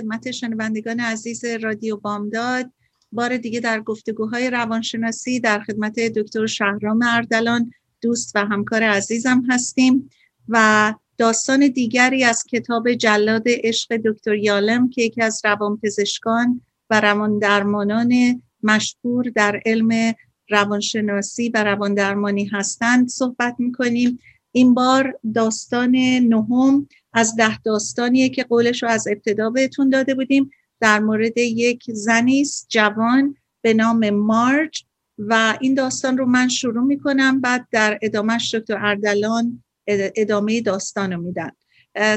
خدمت شنوندگان عزیز رادیو بامداد. بار دیگه در گفتگوهای روانشناسی در خدمت دکتر شهرام اردلان دوست و همکار عزیزم هستیم و داستان دیگری از کتاب جلاد عشق دکتر یالم که یکی از روانپزشکان و رواندرمانان مشهور در علم روانشناسی و رواندرمانی هستند صحبت می‌کنیم. این بار داستان نهم از ده داستانیه که قولش رو از ابتدا بهتون داده بودیم. در مورد یک زنیست جوان به نام مارج. و این داستان رو من شروع می‌کنم بعد در ادامهش دکتر اردلان ادامه داستان رو میدن.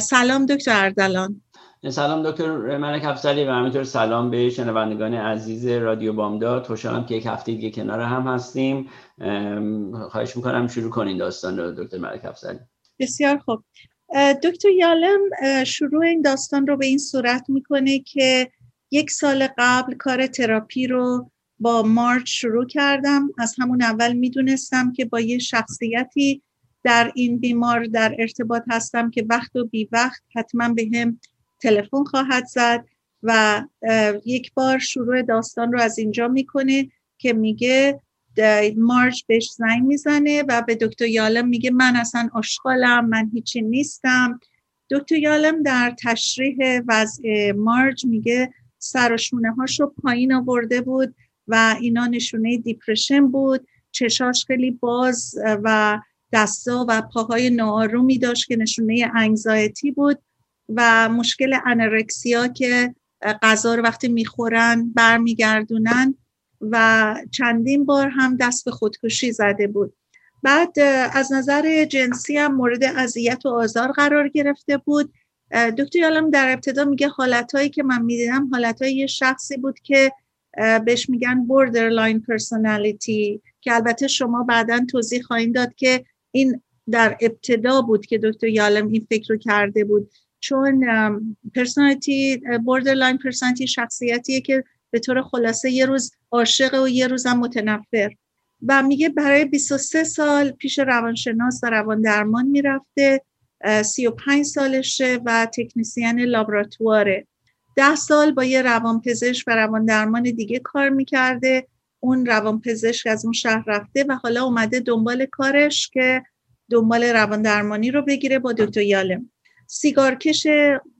سلام دکتر اردلان. سلام دکتر ملک افزلی و همینطور سلام به شنوندگان عزیز رادیو بامداد. خوشحالم که یک هفته دیگه کنار هم هستیم. خواهش می‌کنم شروع کنین داستان رو دکتر ملک افزلی بسیار خوب. دکتر یالم شروع این داستان رو به این صورت می‌کنه که یک سال قبل کار تراپی رو با مارچ شروع کردم. از همون اول می‌دونستم که با یه شخصیتی در این بیمار در ارتباط هستم که وقت و بی وقت حتما به هم تلفن خواهد زد و یک بار شروع داستان رو از اینجا می‌کنه که میگه مارچ بهش زنگ می‌زنه و به دکتر یالم میگه من اصلا آشغالم من هیچی نیستم. دکتر یالم در تشریح وضع مارج میگه سر و شونه هاش رو پایین آورده بود و اینا نشونه دیپرشن بود. چشاش خیلی باز و دستا و پاهای ناآرومی داشت که نشونه انگزایتی بود. و مشکل انرکسیا که غذا رو وقتی می‌خورن برمیگردونن و چندین بار هم دست به خودکشی زده بود. بعد از نظر جنسی هم مورد اذیت و آزار قرار گرفته بود. دکتر یالم در ابتدا میگه حالتهایی که من می‌دیدم حالتهای یه شخصی بود که بهش میگن borderline personality که البته شما بعدا توضیح خواهید داد که این در ابتدا بود که دکتر یالم این فکر رو کرده بود. چون personality borderline personality شخصیتیه که به طور خلاصه یه روز عاشق و یه روزم متنفر. و میگه برای 23 سال پیش روانشناس و روان درمان می‌رفته 35 سالشه و تکنیسیان لابراتواره. ده سال با یه روانپزشک و روان درمان دیگه کار می‌کرده. اون روانپزشک از اون شهر رفته و حالا اومده دنبال کارش که دنبال روان درمانی رو بگیره با دکتر یالم. سیگارکش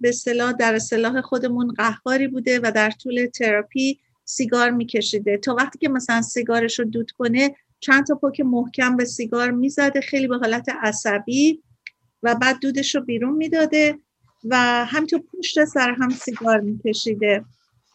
به صلاح در صلاح خودمون قهاری بوده و در طول تراپی سیگار میکشیده. تا وقتی که مثلا سیگارش رو دود کنه چند تا پک محکم به سیگار می‌زده خیلی به حالت عصبی و بعد دودش رو بیرون می‌داده و همینطور پشت سر هم سیگار میکشیده.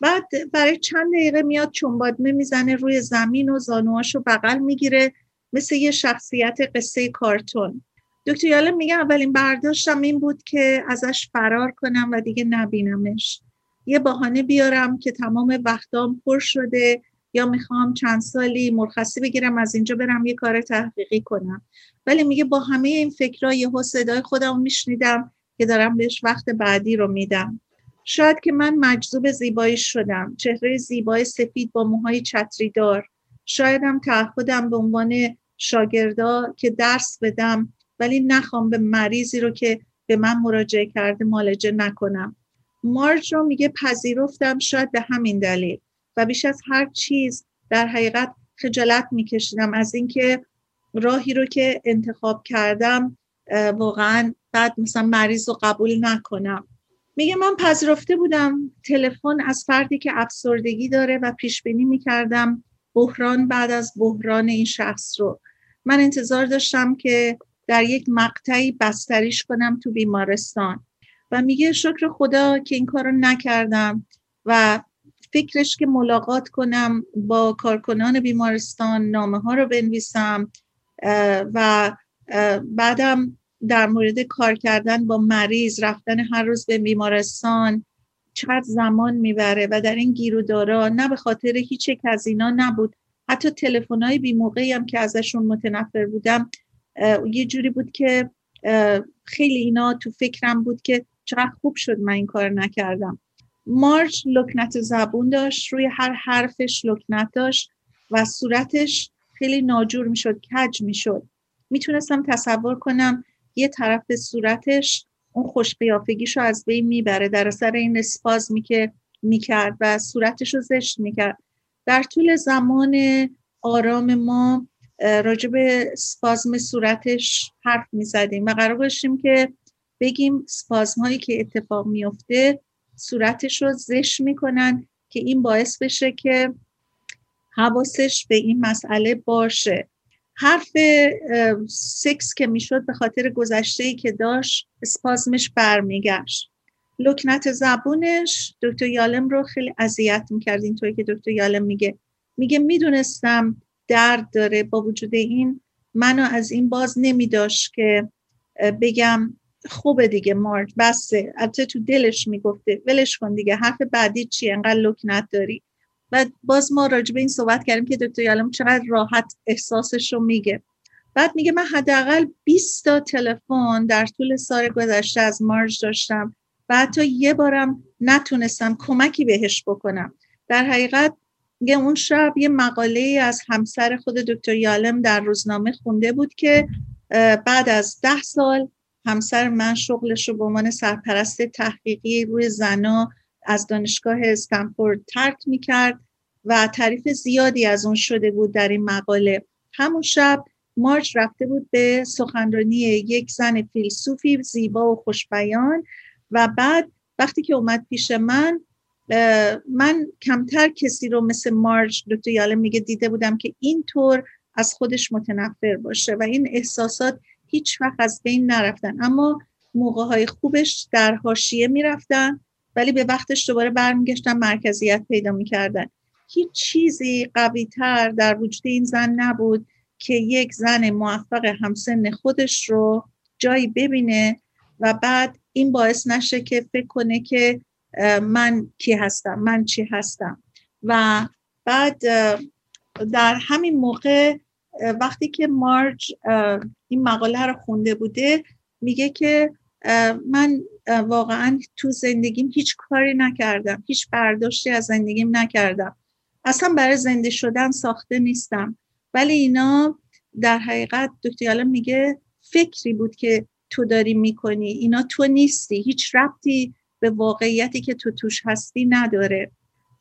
بعد برای چند دقیقه میاد چنبادمه می‌زنه روی زمین و زانوهاش رو بغل می‌گیره مثل یه شخصیت قصه کارتون. دکتر یالم میگه اولین برداشتم این بود که ازش فرار کنم و دیگه نبینمش. یه بهانه بیارم که تمام وقتام پر شده یا می‌خوام چند سالی مرخصی بگیرم از اینجا برم یه کار تحقیقی کنم. ولی میگه با همه این فکرها یهو صدای خودم میشنیدم که دارم بهش وقت بعدی رو میدم. شاید که من مجذوب زیبایی شدم چهره زیبای سفید با موهای چتریدار شایدم تعهدم به عنوان شاگردا که درس بدم ولی نخوام به مریضی رو که به من مراجعه کرده مالجه نکنم. مارج رو میگه پذیرفتم شاید به همین دلیل و بیش از هر چیز در حقیقت خجالت میکشیدم از اینکه راهی رو که انتخاب کردم واقعا بعد مثلا مریض رو قبول نکنم. میگه من پذیرفته بودم. تلفن از فردی که افسردگی داره و پیش بینی می‌کردم. بحران بعد از بحران این شخص رو. من انتظار داشتم که در یک مقطعی بستریش کنم تو بیمارستان. و میگه شکر خدا که این کار رو نکردم و فکرش که ملاقات کنم با کارکنان بیمارستان نامه ها رو بنویسم و بعدم در مورد کار کردن با مریض رفتن هر روز به بیمارستان چقدر زمان می‌بره و در این گیرودارا نه به خاطر هیچ یک از اینا نبود. حتی تلفن های بی موقعی هم که ازشون متنفر بودم یه جوری بود که خیلی اینا تو فکرم بود که چقدر خوب شد من این کار نکردم. مارج لکنت زبون داشت روی هر حرفش لکنت داشت و صورتش خیلی ناجور می‌شد کج می‌شد. می‌تونستم تصور کنم یه طرف صورتش اون خوش رو از بین می‌بره در اثر این اسپازمی که می‌کرد و صورتش رو زشت می‌کرد. در طول زمان آرام ما راجع به سپازم صورتش حرف می‌زدیم و قرار داشتیم که بگیم سپازم هایی که اتفاق میفته صورتش رو زشت می‌کنن که این باعث بشه که حواسش به این مسئله باشه. حرف سکس که می‌شد به خاطر گذشته ای که داشت اسپازمش برمیگشت. لکنت زبونش دکتر یالم رو خیلی اذیت می‌کرد. اینطوری که دکتر یالم میگه. میگه می‌دونستم درد داره با وجود این منو از این باز نمیداشت که بگم خوبه دیگه مارج بسه. البته تو دلش می‌گفته ولش کن دیگه حرف بعدی چی انقدر لکنت داری و باز ما راجع به این صحبت کردیم که دکتر یالم چقدر راحت احساسش رو میگه. بعد میگه من حداقل 20 تا تلفن در طول سال گذشته از مارج داشتم و حتی یه بارم نتونستم کمکی بهش بکنم. در حقیقت میگه اون شب یه مقاله از همسر خود دکتر یالم در روزنامه خونده بود که بعد از ده سال همسر من شغلش رو به عنوان سرپرست تحقیقی روی زنا از دانشگاه استنفورد ترک می‌کرد و تعریف زیادی از اون شده بود در این مقاله. همون شب مارچ رفته بود به سخنرانی یک زن فیلسوفی زیبا و خوشبیان و بعد وقتی که اومد پیش من من کمتر کسی رو مثل مارج دکتر یاله میگه دیده بودم که اینطور از خودش متنفر باشه و این احساسات هیچ وقت از بین نرفتن. اما موقع های خوبش در حاشیه می‌رفتن ولی به وقتش دوباره برمیگشتن مرکزیت پیدا می‌کردن. هیچ چیزی قوی تر در وجود این زن نبود که یک زن موفق همسن خودش رو جایی ببینه و بعد این باعث نشه که فکر کنه که من کی هستم من چی هستم. و بعد در همین موقع وقتی که مارج این مقاله رو خونده بوده میگه که من واقعا تو زندگیم هیچ کاری نکردم هیچ برداشتی از زندگیم نکردم. اصلا برای زنده شدن ساخته نیستم. ولی اینا در حقیقت دکتر میگه فکری بود که تو داری می‌کنی. اینا تو نیستی. هیچ ربطی به واقعیتی که تو توش هستی نداره.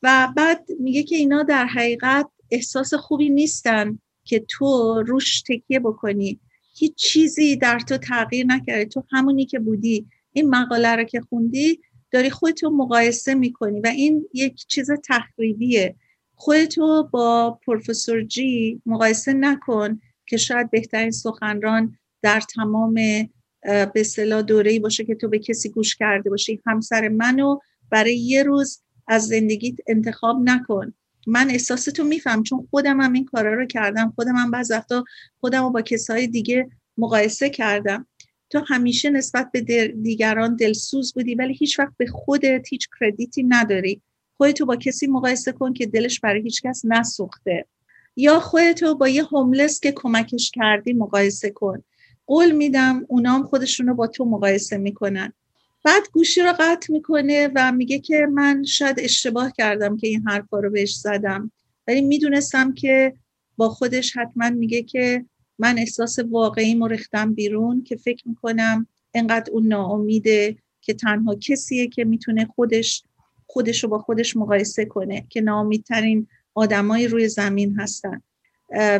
و بعد میگه که اینا در حقیقت احساس خوبی نیستن که تو روش تکیه بکنی. هیچ چیزی در تو تغییر نکرده. تو همونی که بودی. این مقاله رو که خوندی داری خودتو مقایسه می‌کنی و این یک چیز تخریبیه. خودتو با پروفسور جی مقایسه نکن که شاید بهترین سخنران در تمام به اصطلاح دوره باشه که تو به کسی گوش کرده باشی. همسر منو برای یه روز از زندگیت انتخاب نکن. من احساستو میفهم چون خودم هم این کارا رو کردم. خودم هم بعض وقتا خودم رو با کسای دیگه مقایسه کردم. تو همیشه نسبت به دیگران دلسوز بودی ولی هیچ وقت به خودت هیچ کردیتی نداری. خودتو با کسی مقایسه کن که دلش برای هیچ کس نسوخته. یا خودتو با یه هوملس که کمکش کردی مقایسه کن. قول میدم اونام خودشونو با تو مقایسه می‌کنن. بعد گوشی رو قطع می‌کنه و میگه که من شاید اشتباه کردم که این حرفا رو بهش زدم. ولی می‌دونستم که با خودش حتما میگه که من احساس واقعی ریختم بیرون که فکر می‌کنم انقدر اون ناامیده که تنها کسیه که می‌تونه خودش خودش رو با خودش مقایسه کنه که ناامیدترین آدمایی روی زمین هستن.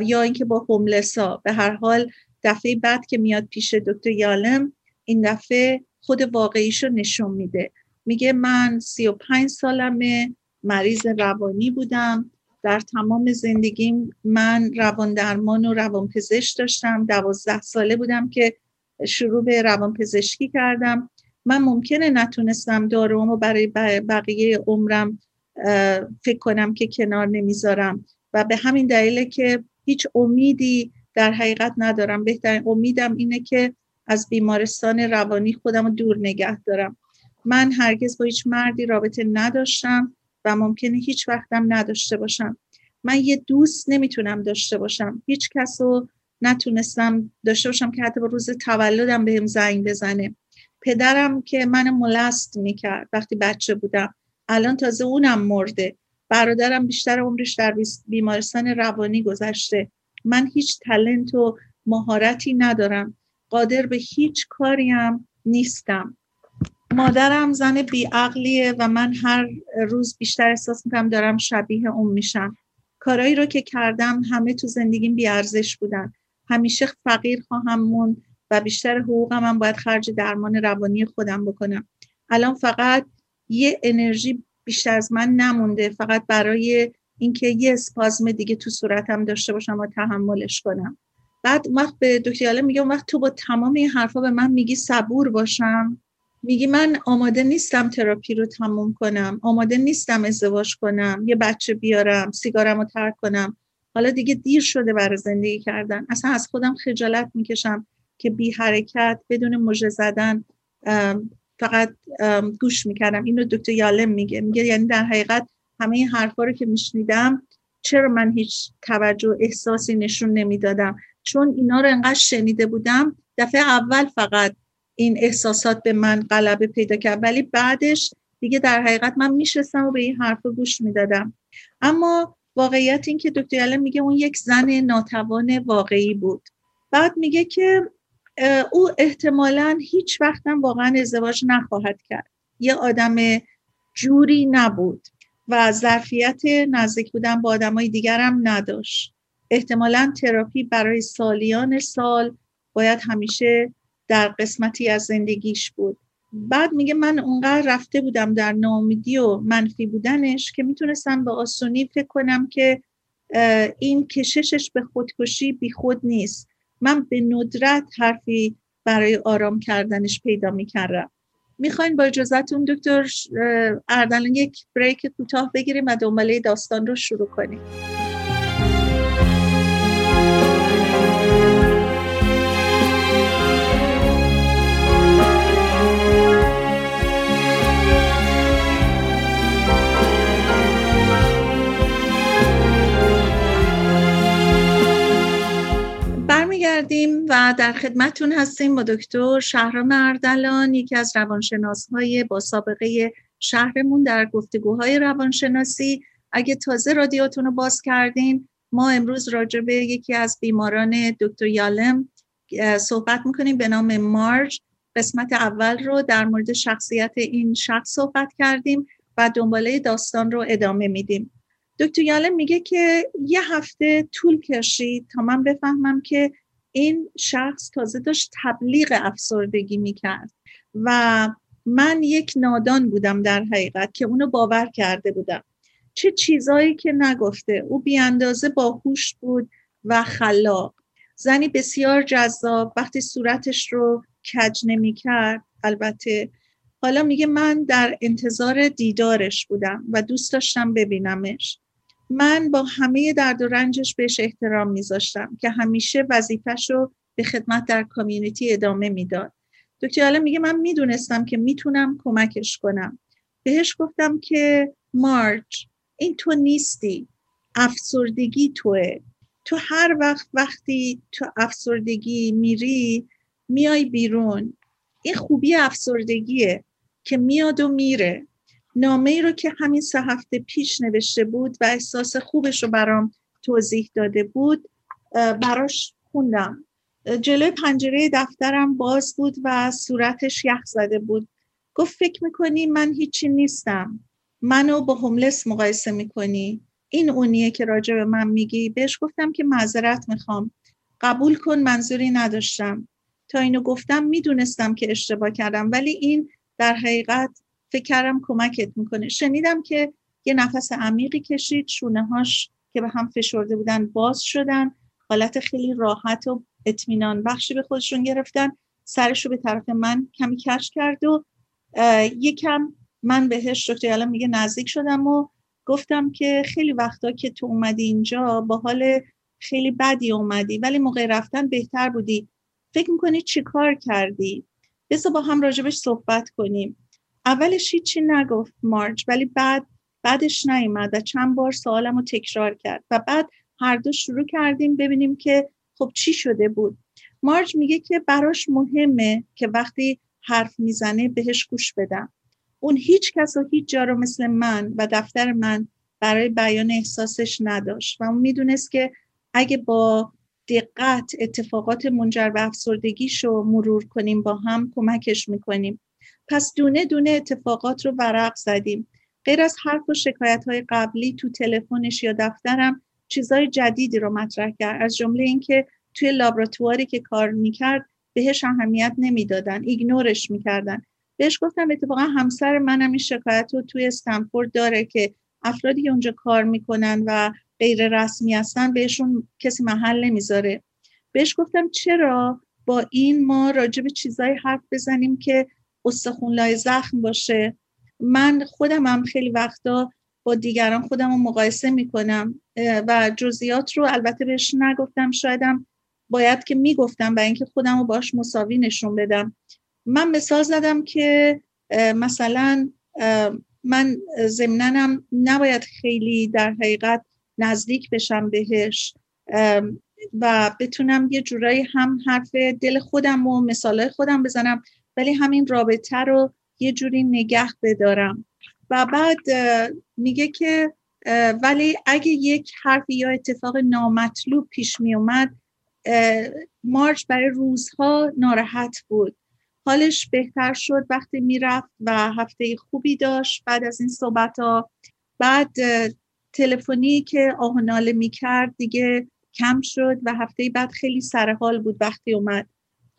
یا اینکه با هوملسا به هر حال دفعه بعد که میاد پیش دکتر یالم این دفعه خود واقعیش رو نشون میده. میگه من سی و پنج سالمه مریض روانی بودم. در تمام زندگیم من روان درمان و روان پزشک داشتم. دوازده ساله بودم که شروع به روان پزشکی کردم. من ممکنه نتونستم دارومو برای بقیه عمرم فکر کنم که کنار نمی‌ذارم. و به همین دلیله که هیچ امیدی در حقیقت ندارم. بهترین امیدم اینه که از بیمارستان روانی خودم رو دور نگه دارم. من هرگز با هیچ مردی رابطه نداشتم و ممکنه هیچ وقتم نداشته باشم. من یه دوست نمی‌تونم داشته باشم. هیچ کس رو نتونستم داشته باشم که حتی با روز تولدم بهم زنگ بزنه. پدرم که من ملست می‌کرد وقتی بچه بودم. الان تازه اونم مرده. برادرم بیشتر عمرش در بیمارستان روانی گذشته. من هیچ تلنت و مهارتی ندارم. قادر به هیچ کاریم نیستم. مادرم زن بیعقلیه و من هر روز بیشتر احساس می‌کنم دارم شبیه اون میشم. کارایی رو که کردم همه تو زندگیم بیارزش بودن. همیشه فقیر خواهم مون و بیشتر حقوقم هم باید خرج درمان روانی خودم بکنم. الان فقط یه انرژی بیشتر از من نمونده. فقط برای اینکه یه اسپازم دیگه تو صورتم داشته باشم و تحملش کنم. بعد وقت به دکتر میگه وقت تو با تمام این حرفا به من میگی صبور باشم. میگی من آماده نیستم تراپی رو تموم کنم. آماده نیستم ازدواج کنم. یه بچه بیارم سیگارم رو ترک کنم. حالا دیگه دیر شده برای زندگی کردن. اصلا از خودم خجالت می‌کشم که بی حرکت بدون مژه زدن فقط گوش می‌کردم. اینو دکتر یالم میگه. میگه یعنی در حقیقت همه این حرفا رو که میشنیدم چرا من هیچ توجه احساسی نشون نمی‌دادم؟ چون اینا رو انقدر شنیده بودم دفعه اول فقط این احساسات به من غلبه پیدا کرد ولی بعدش دیگه در حقیقت من میشستم و به این حرف گوش می‌دادم. اما واقعیت این که دکتر یالم میگه اون یک زن ناتوان واقعی بود. بعد میگه که او احتمالا هیچ وقتم واقعا ازدواج نخواهد کرد. یه آدم جوری نبود. و ظرفیت نزدیک بودن با آدمای دیگرم نداشت. احتمالا تراپی برای سالیان سال باید همیشه در قسمتی از زندگیش بود. بعد میگه من اونقدر رفته بودم در نامیدی و منفی بودنش که می‌تونستم به آسونی فکر کنم که این کششش به خودکشی بی خود نیست. من به ندرت حرفی برای آرام کردنش پیدا می‌کردم. می‌خواین با اجازتون دکتر اردلان یک بریک کوتاه بگیریم و دنباله داستان رو شروع کنیم. و در خدمتون هستیم با دکتر شهرام اردلان یکی از روانشناس های با سابقه شهرمون در گفتگوهای روانشناسی. اگه تازه رادیاتون رو باز کردین ما امروز راجع به یکی از بیماران دکتر یالم صحبت می‌کنیم. به نام مارج. قسمت اول رو در مورد شخصیت این شخص صحبت کردیم و دنباله داستان رو ادامه میدیم. دکتر یالم میگه که یه هفته طول کشید تا من بفهمم که این شخص تازه داشت تبلیغ افسردگی می‌کرد و من یک نادان بودم در حقیقت که اونو باور کرده بودم. چه چیزایی که نگفته. او بیاندازه باهوش بود و خلاق. زنی بسیار جذاب. وقتی صورتش رو کج نمی کرد البته حالا میگه من در انتظار دیدارش بودم و دوست داشتم ببینمش. من با همه درد و رنجش بهش احترام میذاشتم که همیشه وظیفش رو به خدمت در کامیونیتی ادامه می‌داد. دکتر عالم میگه من می‌دونستم که می‌تونم کمکش کنم. بهش گفتم که مارچ این تو نیستی افسردگی توه. تو هر وقت وقتی تو افسردگی میری میای بیرون. این خوبی افسردگیه که میاد و میره. نامه ای رو که همین سه هفته پیش نوشته بود و احساس خوبش رو برام توضیح داده بود براش خوندم. جلوی پنجره دفترم باز بود و صورتش یخ زده بود. گفت فکر می‌کنی من هیچی نیستم. منو با هوملس مقایسه می‌کنی؟ این اونیه که راجع به من میگی. بهش گفتم که معذرت می‌خوام. قبول کن منظوری نداشتم. تا اینو گفتم می‌دونستم که اشتباه کردم ولی این در حقیقت فکر کردم کمکت می‌کنه. شنیدم که یه نفس عمیقی کشید شونه هاش که به هم فشرده بودن باز شدن. حالت خیلی راحت و اطمینان بخشی به خودشون گرفتن. سرش رو به طرف من کمی کش کرد و یکم من بهش دکتر الان میگه نزدیک شدم و گفتم که خیلی وقتا که تو اومدی اینجا با حال خیلی بدی اومدی ولی موقع رفتن بهتر بودی. فکر می‌کنی چی کار کردی؟ بذار با هم راجبش صحبت کنیم. اولش هیچی نگفت مارج ولی بعد بعدش نیومد و چند بار سوالم رو تکرار کرد و بعد هر دو شروع کردیم ببینیم که خب چی شده بود. مارج میگه که براش مهمه که وقتی حرف می‌زنه بهش گوش بدم. اون هیچ کس و هیچ جا رو مثل من و دفتر من برای بیان احساسش نداشت و اون می‌دونست که اگه با دقت اتفاقات منجر به افسردگیش رو مرور کنیم با هم کمکش می‌کنیم. پس دونه دونه اتفاقات رو ورق زدیم. غیر از حرف و شکایت های قبلی تو تلفنش یا دفترم چیزای جدیدی رو مطرح کرد. از جمله اینکه توی لابراتواری که کار می‌کرد بهش اهمیت نمی‌دادن ایگنورش می‌کردن. بهش گفتم اتفاقا همسر منم این شکایت رو توی استنفورد داره که افرادی که اونجا کار می‌کنن و غیر رسمی هستن بهشون کسی محل نمی‌ذاره. بهش گفتم چرا با این ما راجع به چیزایی حرف بزنیم که استخونلای زخم باشه. من خودم هم خیلی وقتا با دیگران خودم رو مقایسه می‌کنم و جزئیات رو البته بهش نگفتم شایدم باید که می‌گفتم و اینکه خودم رو باش مساوی نشون بدم. من مثال زدم که مثلا من ضمننم نباید خیلی در حقیقت نزدیک بشم بهش و بتونم یه جورایی هم حرف دل خودم و مثال خودم بزنم. ولی همین رابطه رو یه جوری نگه بدارم. و بعد میگه که ولی اگه یک حرف یا اتفاق نامطلوب پیش می اومد مارچ برای روزها ناراحت بود. حالش بهتر شد وقتی می‌رفت و هفته خوبی داشت بعد از این صحبت ها بعد تلفنی که آهناله می‌کرد دیگه کم شد و هفته بعد خیلی سرحال بود وقتی اومد.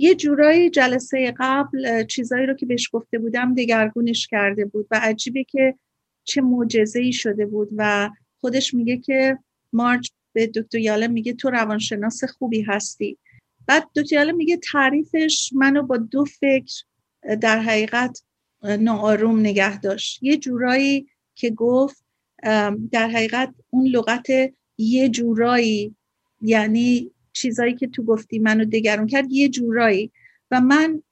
یه جورایی جلسه قبل چیزایی رو که بهش گفته بودم دگرگونش کرده بود و عجیبه که چه معجزه ای شده بود و خودش میگه که مارچ به دکتر یاله میگه تو روانشناس خوبی هستی. بعد دکتر یاله میگه تعریفش منو با دو فکر در حقیقت ناآروم نگه داشت. یه جورایی که گفت در حقیقت اون لغت یه جورایی یعنی چیزایی که تو گفتی منو دگرون کرد یه جورایی. و من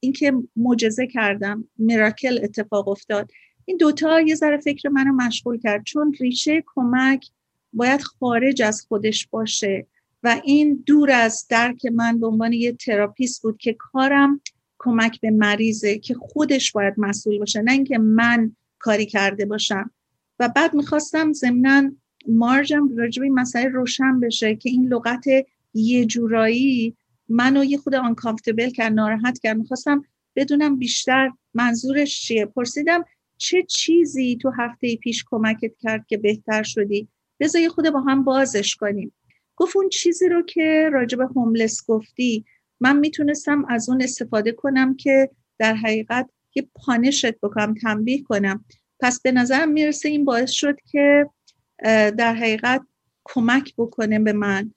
اینکه معجزه کردم میراکل اتفاق افتاد. این دوتا یه ذره فکر منو مشغول کرد چون ریشه کمک باید خارج از خودش باشه. و این دور از درک من به عنوان یه تراپیست بود که کارم کمک به مریضه که خودش باید مسئول باشه نه اینکه من کاری کرده باشم. و بعد می‌خواستم ضمنا مارجم راجبه این مسئله روشن بشه که این لغت یه جورایی منو یه خود آنکامفتبل کرد ناراحت کرد. می‌خواستم بدونم بیشتر منظورش چیه. پرسیدم چه چیزی تو هفته پیش کمکت کرد که بهتر شدی؟ بذار یه خود با هم بازش کنیم. گفت اون چیزی رو که راجب هوملس گفتی من می‌تونستم از اون استفاده کنم که در حقیقت یه پانشت بکنم تنبیه کنم. پس به نظرم می‌رسه این باعث شد که در حقیقت کمک بکنه به من.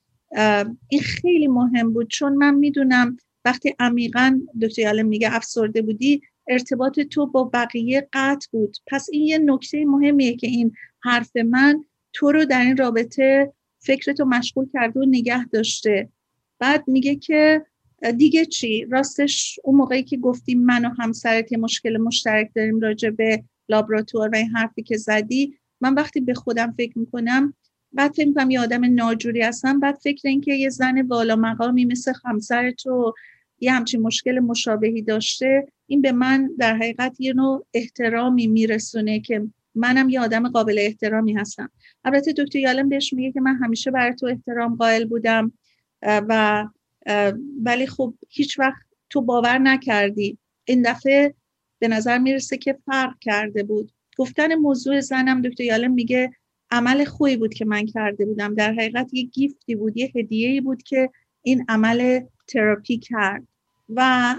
این خیلی مهم بود چون من می‌دونم وقتی عمیقا دکتر یالم میگه افسرده بودی ارتباط تو با بقیه قطع بود. پس این یه نکته مهمیه که این حرف من تو رو در این رابطه فکرتو مشغول کرده و نگه داشته. بعد میگه که دیگه چی؟ راستش اون موقعی که گفتیم من و همسرت یه مشکل مشترک داریم راجع به لابراتوار و این حرفی که زدی من وقتی به خودم فکر می‌کنم بعد فکر می‌کنم یه آدم ناجوری هستم بعد فکر اینکه یه زن والا مقامی مثل همسر تو یه همچین مشکل مشابهی داشته این به من در حقیقت یه نوع احترامی میرسونه که منم یه آدم قابل احترامی هستم. البته دکتر یالم بهش میگه که من همیشه برای تو احترام قائل بودم و ولی خب هیچ وقت تو باور نکردی. این دفعه به نظر می‌رسه که فرق کرده بود. گفتن موضوع زنم دکتر یالم میگه عمل خوبی بود که من کرده بودم. در حقیقت یه گیفتی بود یه هدیه بود که این عمل تراپی کرد. و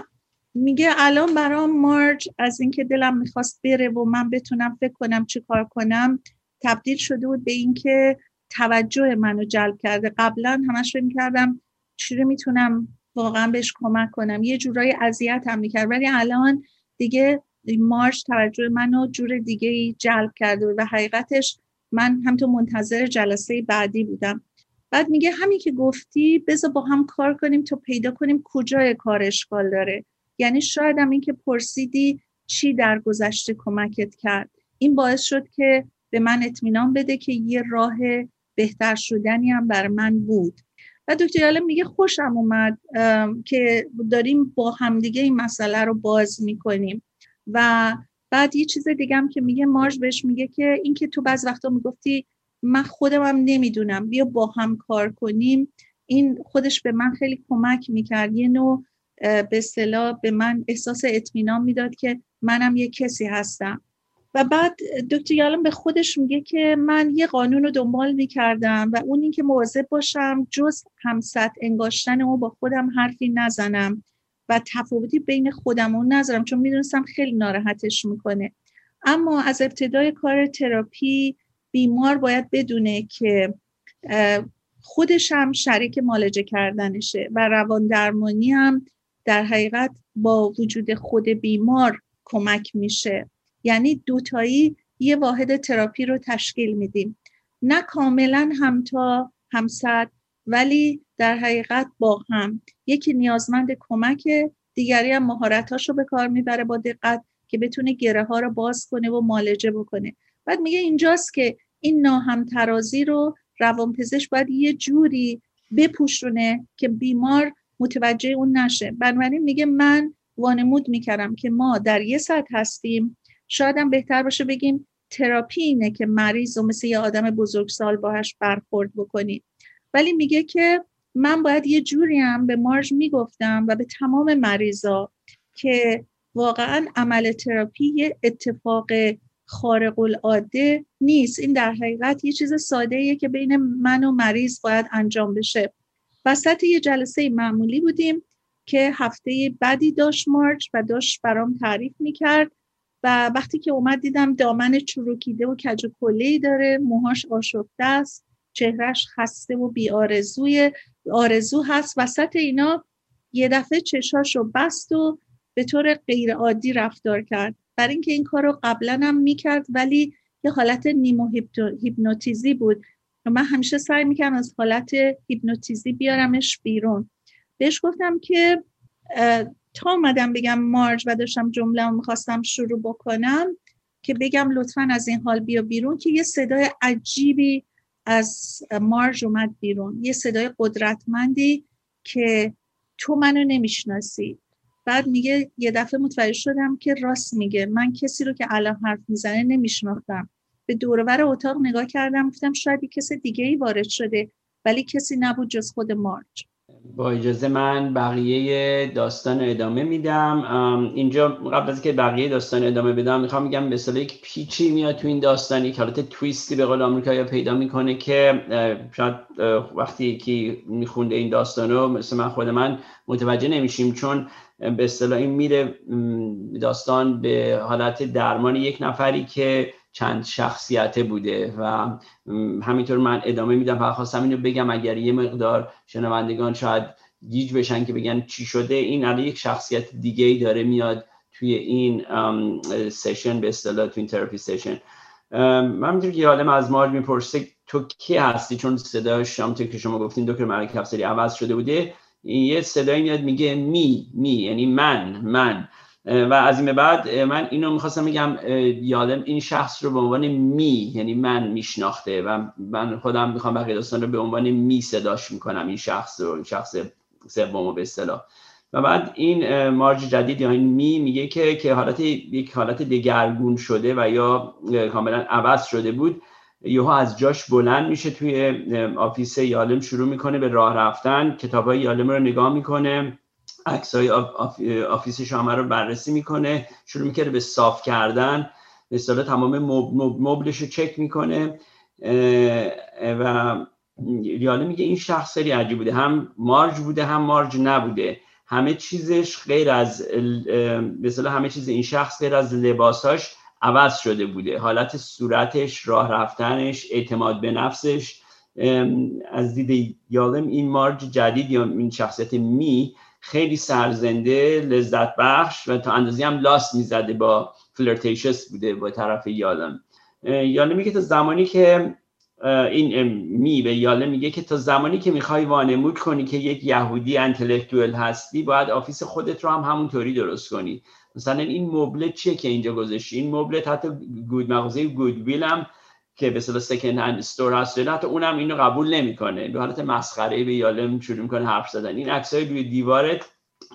میگه الان برام مارج از اینکه دلم می‌خواست بره و من بتونم فکر کنم چی کار کنم تبدیل شده بود به اینکه توجه منو جلب کرده. قبلا همش فکر می‌کردم چی می‌تونم واقعا بهش کمک کنم. یه جورایی اذیت هم می‌کرد. ولی الان دیگه مارش توجه منو جور دیگه ای جلب کرده و حقیقتش من همطور منتظر جلسه بعدی بودم. بعد میگه همین که گفتی بذار با هم کار کنیم تا پیدا کنیم کجای کار اشکال داره. یعنی شاید هم این که پرسیدی چی در گذشته کمکت کرد. این باعث شد که به من اطمینان بده که یه راه بهتر شدنی هم بر من بود. و دکتر یالم میگه خوشم اومد که داریم با همدیگه این مسئله رو باز می‌کنیم. و بعد یه چیز دیگه هم که میگه مارج بهش میگه که این که تو بعض وقتا می‌گفتی من خودم هم نمی‌دونم بیا با هم کار کنیم. این خودش به من خیلی کمک می‌کرد. یه نوع به اصطلاح به من احساس اطمینان می‌داد که منم یه کسی هستم. و بعد دکتر یالم به خودش میگه که من یه قانون رو دنبال می‌کردم و اون اینکه مواظب باشم جز همسط انگاشتن او با خودم حرفی نزنم. و تفاوتی بین خودم و نذارم چون می‌دونستم خیلی ناراحتش می‌کنه. اما از ابتدای کار تراپی بیمار باید بدونه که خودش هم شریک مالجه کردنشه و روان درمانی هم در حقیقت با وجود خود بیمار کمک میشه. یعنی دوتایی یه واحد تراپی رو تشکیل میدیم. نه کاملا همتا همسد ولی در حقیقت با هم. یکی نیازمند کمک دیگری هم مهارتاشو به کار می‌بره با دقت که بتونه گره ها رو باز کنه و مالجه بکنه. بعد میگه اینجاست که این ناهم ترازی رو روانپزشک باید یه جوری بپوشونه که بیمار متوجه اون نشه. بنابراین میگه من وانمود می‌کردم که ما در یه سطح هستیم. شاید هم بهتر باشه بگیم تراپی اینه که مریض و مثل یه آدم بزرگسال باهاش برخورد بکنید ولی میگه که من باید یه جوری هم به مارج می‌گفتم و به تمام مریضا که واقعا عمل تراپی یه اتفاق خارق العاده نیست. این در حقیقت یه چیز ساده ایه که بین من و مریض باید انجام بشه. وسط یه جلسه معمولی بودیم که هفته بعدی داشت مارچ و داشت برام تعریف می‌کرد و وقتی که اومد دیدم دامن چروکیده و کج و داره موهاش آشفته است. چهرش خسته و بی آرزوی آرزو هست. وسط اینا یه دفعه چشاشو بست و به طور غیر عادی رفتار کرد. برای اینکه این کار رو قبلا هم می‌کرد ولی یه حالت نیمو هیپنوتیزی بود. من همیشه سعی می‌کنم از حالت هیپنوتیزی بیارمش بیرون. بهش گفتم که تا اومدم بگم مارج و داشتم جمله رو می‌خواستم شروع بکنم که بگم لطفا از این حال بیا بیرون که یه صدای عجیبی از مارج اومد بیرون. یه صدای قدرتمندی که تو منو نمی‌شناسی. بعد میگه یه دفعه متوجه شدم که راست میگه. من کسی رو که الان حرف می‌زنه نمیشناختم. به دورور اتاق نگاه کردم گفتم شاید کس دیگه ای وارد شده ولی کسی نبود جز خود مارج با اجازه من بقیه داستان ادامه میدم. اینجا قبل از که بقیه داستان ادامه بدم می‌خوام میگم مثلا یک پیچی میاد تو این داستان یک حالت تویستی به قول آمریکا پیدا می‌کنه که شاید وقتی که میخونده این داستان رو مثل من خود من متوجه نمیشیم چون به اصطلاح این میره داستان به حالت درمان یک نفری که چند شخصیته بوده و همینطور من ادامه میدم. فقط خواستم اینو بگم اگر یه مقدار شنوندگان شاید گیج بشن که بگن چی شده این الان یک شخصیت دیگه ای داره میاد توی این session به اصطلاح توی این therapy session. من که یادم از مارج می‌پرسه تو کی هستی؟ چون صداش همونطور که شما گفتین دکتر ملک افسری عوض شده بوده. یه صدایی میاد میگه می می یعنی من من. و از این بعد من اینو می‌خواستم بگم یادم این شخص رو به عنوان می یعنی من میشناخته و من خودم می‌خوام بقیه داستان رو به عنوان می صداش می‌کنم این شخص رو این شخص سومو به اصطلاح. و بعد این مارج جدید یا این می میگه که که حالت یک حالت دگرگون شده و یا کاملا عوض شده بود. یهو از جاش بلند میشه توی office یالم شروع می‌کنه به راه رفتن کتاب های یالم رو نگاه می‌کنه. عکس های office شما رو بررسی می‌کنه شروع می‌کنه به صاف کردن مثلا تمام مبلش رو چک می‌کنه و یالم میگه این شخص خیلی عجیب بوده هم مارج بوده هم مارج نبوده. همه چیزش غیر از مثلا همه چیز این شخص غیر از لباساش عوض شده بوده. حالت صورتش راه رفتنش اعتماد به نفسش از دید یالم این مارج جدید یا این شخصیت Me خیلی سرزنده لذت بخش و تا اندازی هم لاس می‌زده یا flirtatious بوده با طرف یالم. یالم میگه تا زمانی که این Me به یالم میگه که تا زمانی که می‌خوای وانمود کنی که یک یهودی intellectual هستی باید office خودت رو هم همونطوری درست کنی. مثلا این مبلت چیه که اینجا گذاشتی؟ این مبلت حتی گود مغازه گود هم که به اصطلاح سکند هند استور هست. حتی اونم اینو قبول نمی‌کنه. به حالت مسخره به یالم شروع می‌کنه حرف زدن. این عکسای روی دیوارت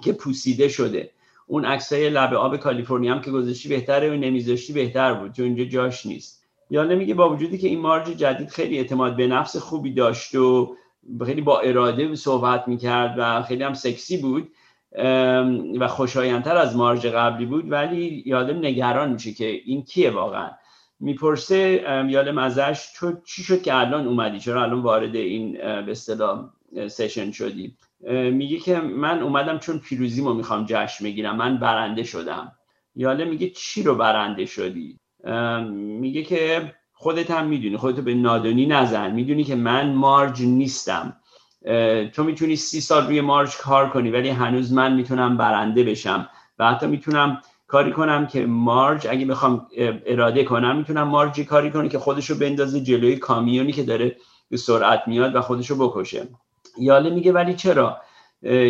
که پوسیده شده. اون عکسای لب آب کالیفرنیا هم که گذاشتی بهتره و نمیذاشتی بهتر بود. چون اینجا جاش نیست. یالم میگه با وجودی که این مارج جدید خیلی اعتماد به نفس خوبی داشت و خیلی با اراده صحبت می‌کرد و خیلی هم سکسی بود و خوشایندتر از مارج قبلی بود ولی یادم نگران میشه که این کیه واقعا. می‌پرسه یادم ازش چی شد که الان اومدی؟ چرا الان وارد این به اصطلاح سشن شدی؟ میگه که من اومدم چون پیروزیمو می‌خوام جشن بگیرم من برنده شدم. یاله میگه چی رو برنده شدی؟ میگه که خودت هم می‌دونی خودتو به نادونی نزن. می‌دونی که من مارج نیستم. تو می‌تونی سی سال روی مارج کار کنی ولی هنوز من می‌تونم برنده بشم. و حتی می‌تونم کاری کنم که مارج اگه بخوام اراده کنم می‌تونم مارجی کاری کنه که خودشو بندازه جلوی کامیونی که داره به سرعت میاد و خودشو بکشه. یاله میگه ولی چرا؟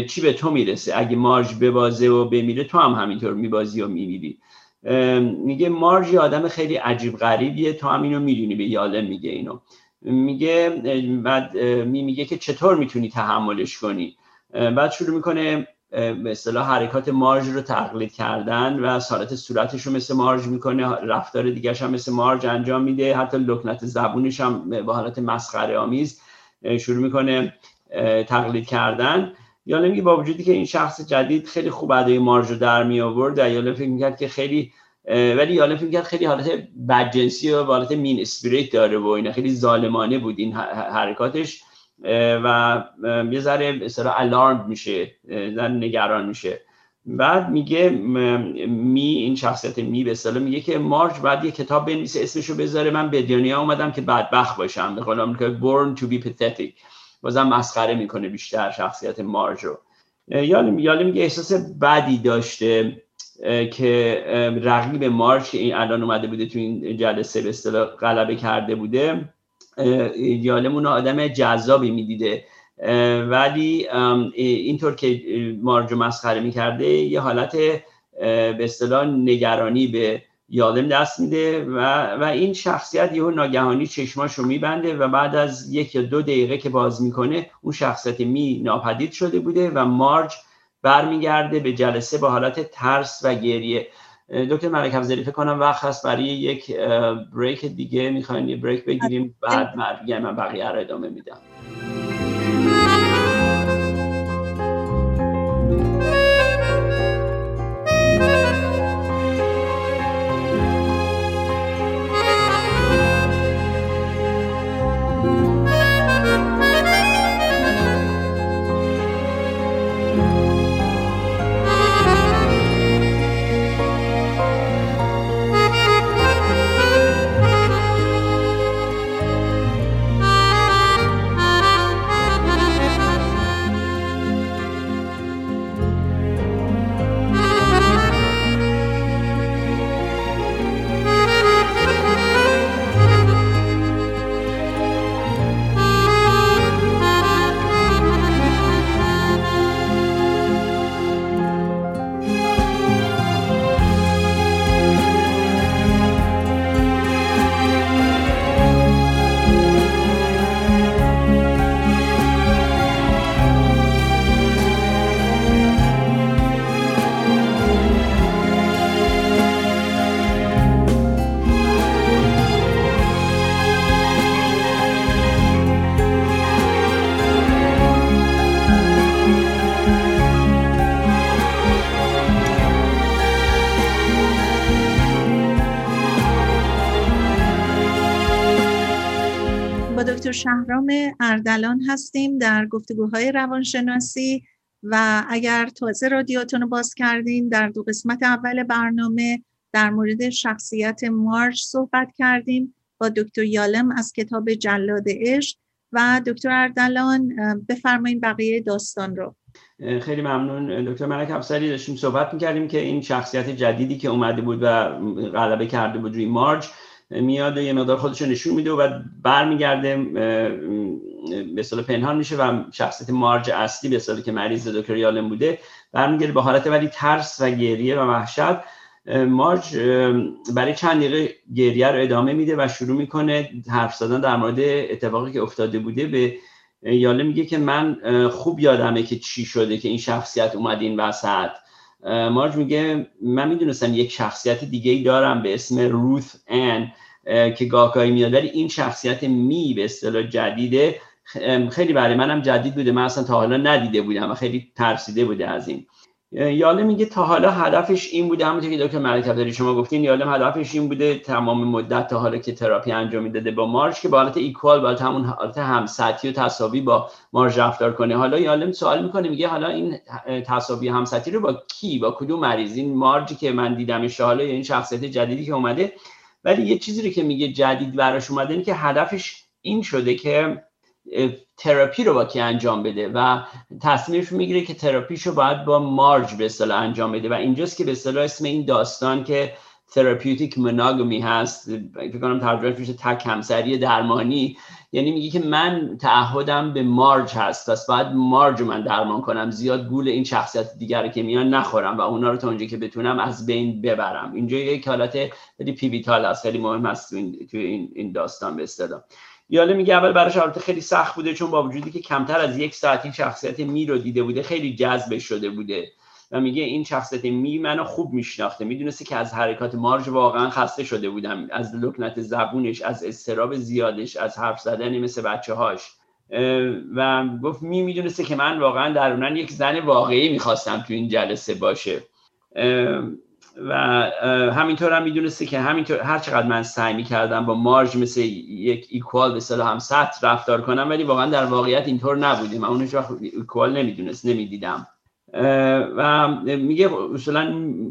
چی به تو می‌رسه؟ اگه مارج ببازه و بمیره تو هم همینطور میبازی و میمیری. میگه مارج آدم خیلی عجیب غریبیه تو هم اینو می‌دونی به یاله میگه اینو. میگه بعد میگه که چطور می‌تونی تحملش کنی؟ بعد شروع می‌کنه اصطلاح حرکات مارج رو تقلید کردن و سالت صورتش رو مثل مارج می‌کنه رفتار دیگه هم مثل مارج انجام میده حتی لکنت زبونش هم به حالت مسخره آمیز شروع می‌کنه تقلید کردن. یا نمیگه با وجودی که این شخص جدید خیلی خوب ادای مارج رو در می آورد یا فکر می‌کرد که خیلی ولی یاله فکر می‌کرد خیلی حالت بدجنسی و حالت مین اسپریت داره و اینا خیلی ظالمانه بود این حرکاتش. و یه ذره مثلا الارم میشه نگران میشه. بعد میگه می این شخصیت می به اصطلاح میگه که مارج بعد یه کتاب بنویسه اسمشو بذاره. من به دنیا اومدم که بدبخت باشم. به قول که born to be pathetic. بازم مسخره می‌کنه بیشتر شخصیت مارج رو یالی میگه احساس بدی داشته که رقیب مارج که این الان اومده بوده تو این جلسه به اصطلاح غلبه کرده بوده. ایدیالمون آدم جذابی می‌دیده. ولی اینطور که مارجو مسخره می‌کرده یه حالت به اصطلاح نگرانی به یادم دست میده و, و این شخصیت یهو ناگهانی چشماش میبنده و بعد از یک یا دو دقیقه که باز می‌کنه اون شخصیت می ناپدید شده بوده و مارج برمیگرده به جلسه با حالت ترس و گریه. دکتر ملک افزلی فکر کنم وقت هست برای یک بریک دیگه می‌خواین یه بریک بگیریم بعد من بقیه رو ادامه میدم. شهرام اردلان هستیم در گفتگوهای روانشناسی و اگر تازه رادیوتون رو باز کردین در دو قسمت اول برنامه در مورد شخصیت مارش صحبت کردیم با دکتر یالم از کتاب جلاد عشق و دکتر اردلان بفرمایید بقیه داستان رو. خیلی ممنون. دکتر ملک افسری داشتیم صحبت می‌کردیم که این شخصیت جدیدی که اومده بود و غلبه کرده بود روی مارج میاد یه مقدار خودش نشون میده و برمیگرده به اصطلاح پنهان میشه و شخصیت مارج اصلی به اصطلاح که مریض دکتر بوده برمیگرده به حالت ولی ترس و گریه و وحشت. مارج برای چند دقیقه گریه رو ادامه میده و شروع می‌کنه حرف زدن در مورد اتفاقی که افتاده بوده. به یاله میگه که من خوب یادمه که چی شده که این شخصیت اومد این وسط. مارج میگه من می‌دونستم یک شخصیت دیگه ای دارم به اسم روث ان که گاهگاهی میاد ولی این شخصیت می به اصطلاح جدیده خیلی برای منم جدید بوده. من اصلا تا حالا ندیده بودم و خیلی ترسیده بوده از این. یاله میگه تا حالا هدفش این بوده همونطور که دکتر ملک داری شما گفتین یاله هدفش این بوده تمام مدت تا حالا که تراپی انجام می‌داده با مارش که با حالت ایکوال با همون حالت همسطحی و تصاوی با مارج رفتار کنه. حالا یالم سوال می‌کنه میگه حالا این تصاوی همسطحی رو با کی با کدوم مریض؟ این مارجی که من دیدمش حالا یا این شخصیت جدیدی که اومده. ولی یه چیزی رو که میگه جدید براش اومده این که هدفش این شده که تراپی رو با کی انجام بده و تصمیمش می‌گیره که تراپیش رو باید با مارج به اصطلاح انجام بده و اینجاست که به اصطلاح اسم این داستان که تراپیوتیک مناگمی هست فکر کنم ترجمهش میشه تک همسری درمانی. یعنی میگه که من تعهدم به مارج هست پس باید مارج من درمان کنم زیاد گول این شخصیت دیگر که میان نخورم و اونا رو تا اونجا که بتونم از بین ببرم. اینجا یک حالت خیلی پیویتال هست خیلی مهم هست تو این, این داستان به یاله میگه اول براش البته خیلی سخت بوده چون با وجودی که کمتر از یک ساعت این شخصیت می رو دیده بوده خیلی جذبش شده بوده. و میگه این شخصیت می منو خوب میشناخته می‌دونسته که از حرکات مارج واقعا خسته شده بودم از لکنت زبونش از استراب زیادش از حرف زدن مثل بچه هاش و گفت می می‌دونسته که من واقعا درونن یک زن واقعی می‌خواستم تو این جلسه باشه. و همینطور هم می‌دونسته که همینطور هر چقدر من سعی کردم با مارج مثل یک ایکوال به صلاح هم سطح رفتار کنم ولی واقعا در واقعیت اینطور نبوده من اونش ایکوال نمی‌دونست نمی‌دیدم. و میگه اصولا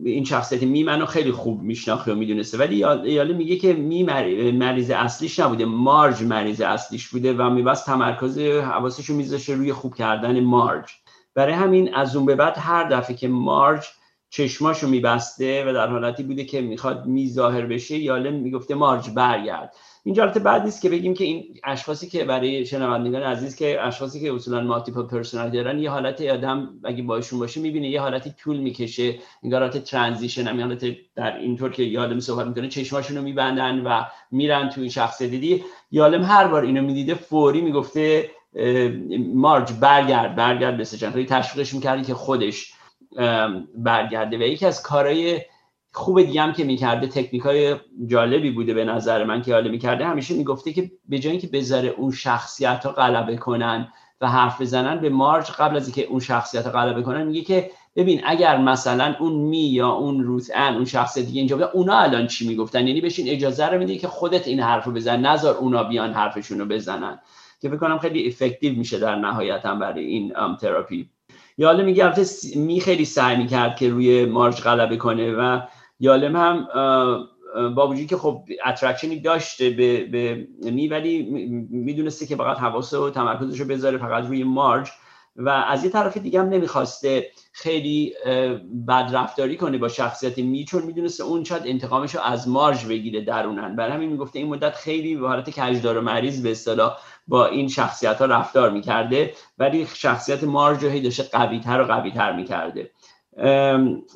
این شخصیت می منو خیلی خوب میشناخته و می‌دونسته ولی یاله میگه که می مریض اصلیش نبوده مارج مریض اصلیش بوده و میبست تمرکز حواسش رو میذاشه روی خوب کردن مارج برای همین از اون به بعد هر دفعه که مارج چشماشو میبسته و در حالتی بوده که می‌خواد می ظاهر بشه یالم می‌گفته مارج برگرد. اینجا البته بد نیست که بگیم که این اشخاصی که برای شنوندگان عزیز که اشخاصی که اصولا multiple personality دارن یه حالت آدم اگه باشون باشه می‌بینه یه حالتی طول می‌کشه این حالت transition هم حالت در اینطور که یالم صحبت می‌کنه چشماشون رو میبندن و میرن تو این شخص دیدی؟ یالم هر بار اینو می‌دیده فوری می‌گفته مارج برگرد برگرد به سجن تشویقش می‌کردی که خودش برگرده و یکی از کارهای خوب دیگه هم که می‌کرده تکنیک های جالبی بوده به نظر من که حالا می‌کرده. همیشه می‌گفته که به جایی که بذاره اون شخصیت ها غلبه کنن و حرف بزنن به مارج قبل از اینکه اون شخصیت ها غلبه کنن میگه که ببین اگر مثلا اون می یا اون روز ان اون شخص دیگه اینجا اونا الان چی می‌گفتن؟ یعنی بشین اجازه رو میدی که خودت این حرف رو بزن نذار اونا بیان حرفشون رو بزنن. که فکر کنم خیلی effective میشه در نهایت هم برای این تراپی یالم میگه البته می خیلی سعی می‌کرد که روی مارج غلبه کنه و یالم هم با وجودی که خب attraction ی داشته به, به می ولی می‌دونسته که فقط حواسه و تمرکزش رو بذاره فقط روی مارج و از یه طرف دیگه هم نمی‌خواسته خیلی بد رفتاری کنه با شخصیت می چون می‌دونسته اون شاید انتقامش رو از مارج بگیره درونن. برای همین می‌گفته این مدت خیلی به حالت کجدار و مریز به اصطلاح با این شخصیت ها رفتار می‌کرده ولی شخصیت مارج هی داشته قوی تر و قوی تر می‌کرده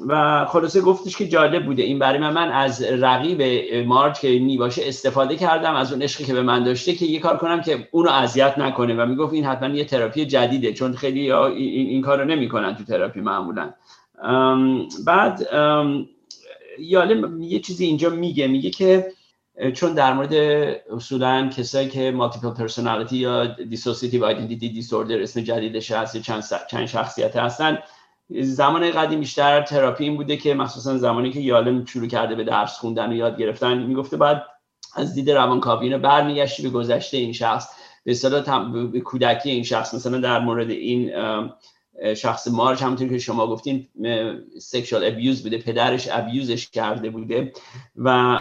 و خلاصه گفتش که جالب بوده. این برای من من از رقیب مارج که می باشه استفاده کردم از اون عشقی که به من داشته که یه کار کنم که اونو اذیت نکنه و می‌گفت این حتما یه تراپی جدیده چون خیلی این, این کارو نمی‌کنن تو تراپی معمولا. بعد یاله یه چیزی اینجا میگه میگه که چون در مورد اصولا کسایی که multiple personality یا dissociative identity disorder اسم جدیدش هست چند, چند شخصیت هستن زمان قدیم بیشتر تراپی این بوده که مخصوصا زمانی که یالم شروع کرده به درس خوندن و یاد گرفتن می‌گفته بعد از دید روانکاوی اینو برمیگشتی به گذشته این شخص به اصطلاح به کودکی این شخص. مثلا در مورد این شخص مارج همونطور که شما گفتین sexual abuse بوده پدرش abuse ش کرده بوده و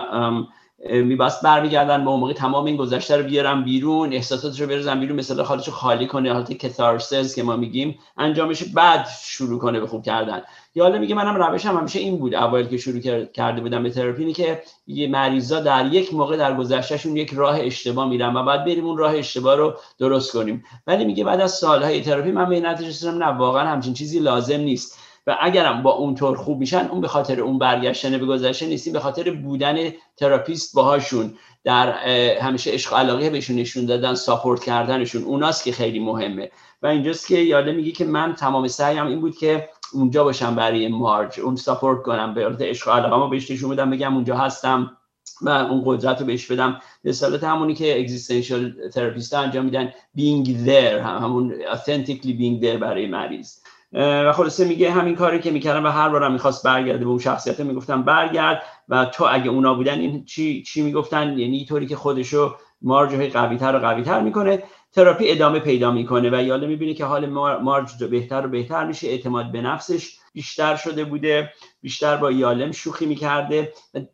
میباست برمیگردن با موقع تمام این گذشته رو بیارم بیرون احساساتش رو بریزن بیرون مثلا حالش خالی کنه حالت کتارسز که ما میگیم انجامش بعد شروع کنه به خوب کردن. یا حالا میگه منم روشم هم همیشه این بود اول که شروع کرده بودم به تراپی که یه مریضا در یک موقع در گذشتهشون یک راه اشتباه میرن و بعد بریم اون راه اشتباه رو درست کنیم. ولی میگه بعد از سالهای تراپی من به نتیجه رسیدم نه واقعا همچین چیزی لازم نیست. و اگرم با اونطور خوب میشن اون به خاطر اون برگشتن به گذشته نیستی به خاطر بودن therapist باهاشون در همیشه عشق علاقه بهشون نشون دادن support کردنشون اوناست که خیلی مهمه. و اینجاست که یالم میگه که من تمام سعیم این بود که اونجا باشم برای مارج اون support کنم به عشق علاقه ما بهش نشون بدم بگم اونجا هستم و اون قدرت رو بهش بدم. رسالت همونی که existential therapist انجام میدن being there همون authentically being there برای مریض. و خلاصه میگه همین کاری که می‌کردم و هر بارم می‌خواست برگرده به اون شخصیت می‌گفتم برگرد و تو اگه اونا بودن این چی چی می‌گفتن؟ یعنی طوری که خودشو مارج قوی تر و قوی تر می‌کنه تراپی ادامه پیدا می‌کنه و یاله می‌بینه که حال مارج بهتر و بهتر میشه اعتماد به نفسش بیشتر شده بوده بیشتر با یالم شوخی می‌کرده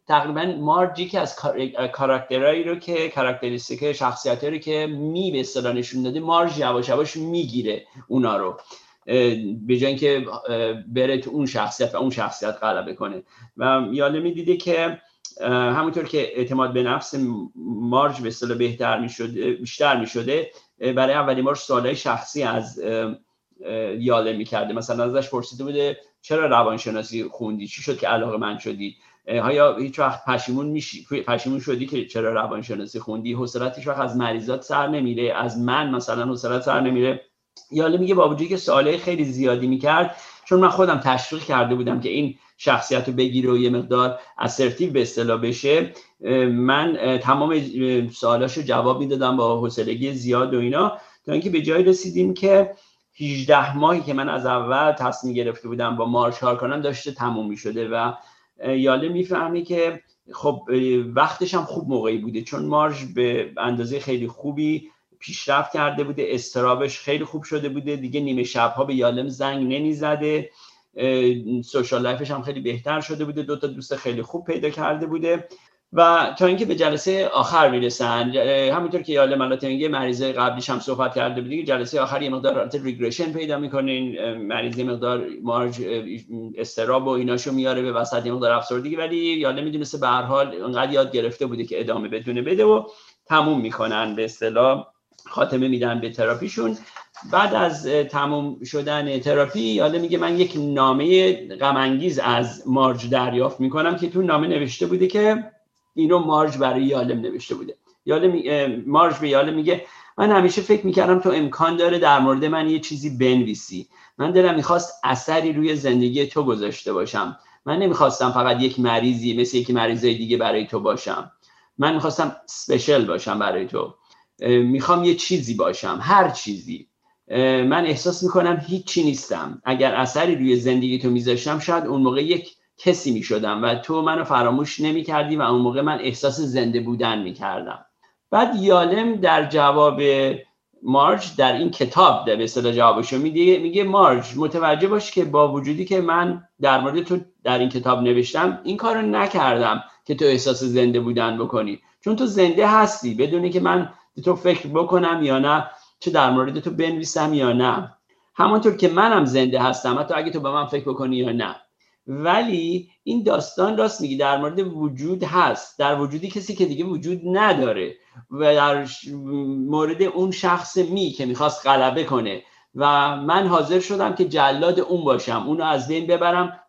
تقریبا مارجی که از کاراکترهایی رو که کاراکتریستیک شخصیتی رو که می به نشون داده مارج یواش یواش می‌گیره اونا رو. به جای اینکه بره تو اون شخصیت و اون شخصیت غلبه کنه. و یالمی دیده که همونطور که اعتماد به نفس مارج به اصطلاح بهتر می‌شده بیشتر می‌شده برای اولین بار سوالای شخصی از یاله می‌کرده. مثلا ازش پرسیده بوده چرا روانشناسی خوندی؟ چی شد که علاقه من شدی؟ آیا هیچ وقت پشیمون میشی؟ پشیمون شدی که چرا روانشناسی خوندی؟ هیچ وقت از مریضات سر نمیره از من مثلا حوصلت سر نمیره؟ یاله میگه با وجودی که سوالای خیلی زیادی می‌کرد چون من خودم تشویق کرده بودم که این شخصیت رو بگیره و یه مقدار اسرتیو به اصطلاح بشه. من تمام سوالاشو رو جواب می‌دادم با حوصلگی زیاد و اینا. تا اینکه به جای رسیدیم که 18 ماهی که من از اول تصمیم گرفته بودم با مارش کار کنم داشته تموم شده و یاله می‌فهمی که خب وقتش هم خوب موقعی بوده. چون مارش به اندازه خیلی خوبی پیشرفت کرده بوده استرابش خیلی خوب شده بوده. دیگه نیمه شبها به یالم زنگ نمی‌زده. سوشال لایفش هم خیلی بهتر شده بوده. دو تا دوست خیلی خوب پیدا کرده بوده. و تا اینکه به جلسه آخر می‌رسن همونطور که البته میگه مریضه قبلیش هم صحبت کرده بودی جلسه آخر یه مقدار ریگرشن پیدا می‌کنین. مریض مقدار مارج استراب و ایناشو میاره به وسط یه مقدار افسردگی. ولی یالم می‌دونسته به هر حال انقدر یاد گرفته بوده که ادامه بدونه بده و تموم می‌کنن به اصطلاح. خاتمه میدن به تراپیشون. بعد از تموم شدن تراپی یاله میگه من یک نامه غمانگیز از مارج دریافت می‌کنم که تو نامه نوشته بوده که اینو مارج برای یالم نوشته بوده. یاله مارج به یاله میگه من همیشه فکر می‌کردم تو امکان داره در مورد من یه چیزی بنویسی. من دلم می‌خواست اثری روی زندگی تو گذاشته باشم. من نمی‌خواستم فقط یک مریضی مثل یک مریضای دیگه برای تو باشم. من می‌خواستم سپیشل باشم برای تو. می‌خوام یه چیزی باشم هر چیزی. من احساس می‌کنم هیچی نیستم. اگر اثری روی زندگی تو میذاشتم شاید اون موقع یک کسی می‌شدم و تو منو فراموش نمی‌کردی و اون موقع من احساس زنده بودن می‌کردم. بعد یالم در جواب مارج در این کتاب به اصطلاح جوابشو میده میگه مارج متوجه باش که با وجودی که من در مورد تو در این کتاب نوشتم این کارو نکردم که تو احساس زنده بودن بکنی. چون تو زنده هستی بدونی که من تو فکر بکنم یا نه چه در مورد تو بنویسم یا نه. همانطور که منم زنده هستم حتی اگه تو به من فکر بکنی یا نه. ولی این داستان راست میگی در مورد وجود هست. در وجودی کسی که دیگه وجود نداره و در مورد اون شخص می که می‌خواست غلبه کنه. و من حاضر شدم که جلاد اون باشم اونو از بین ببرم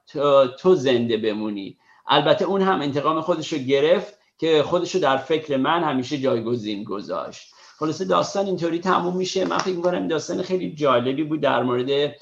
تو زنده بمونی. البته اون هم انتقام خودشو گرفت. که خودشو در فکر من همیشه جایگزین گذاشت. خلاصه داستان اینطوری تموم میشه. من فکر می‌کنم داستان خیلی جالبی بود در مورد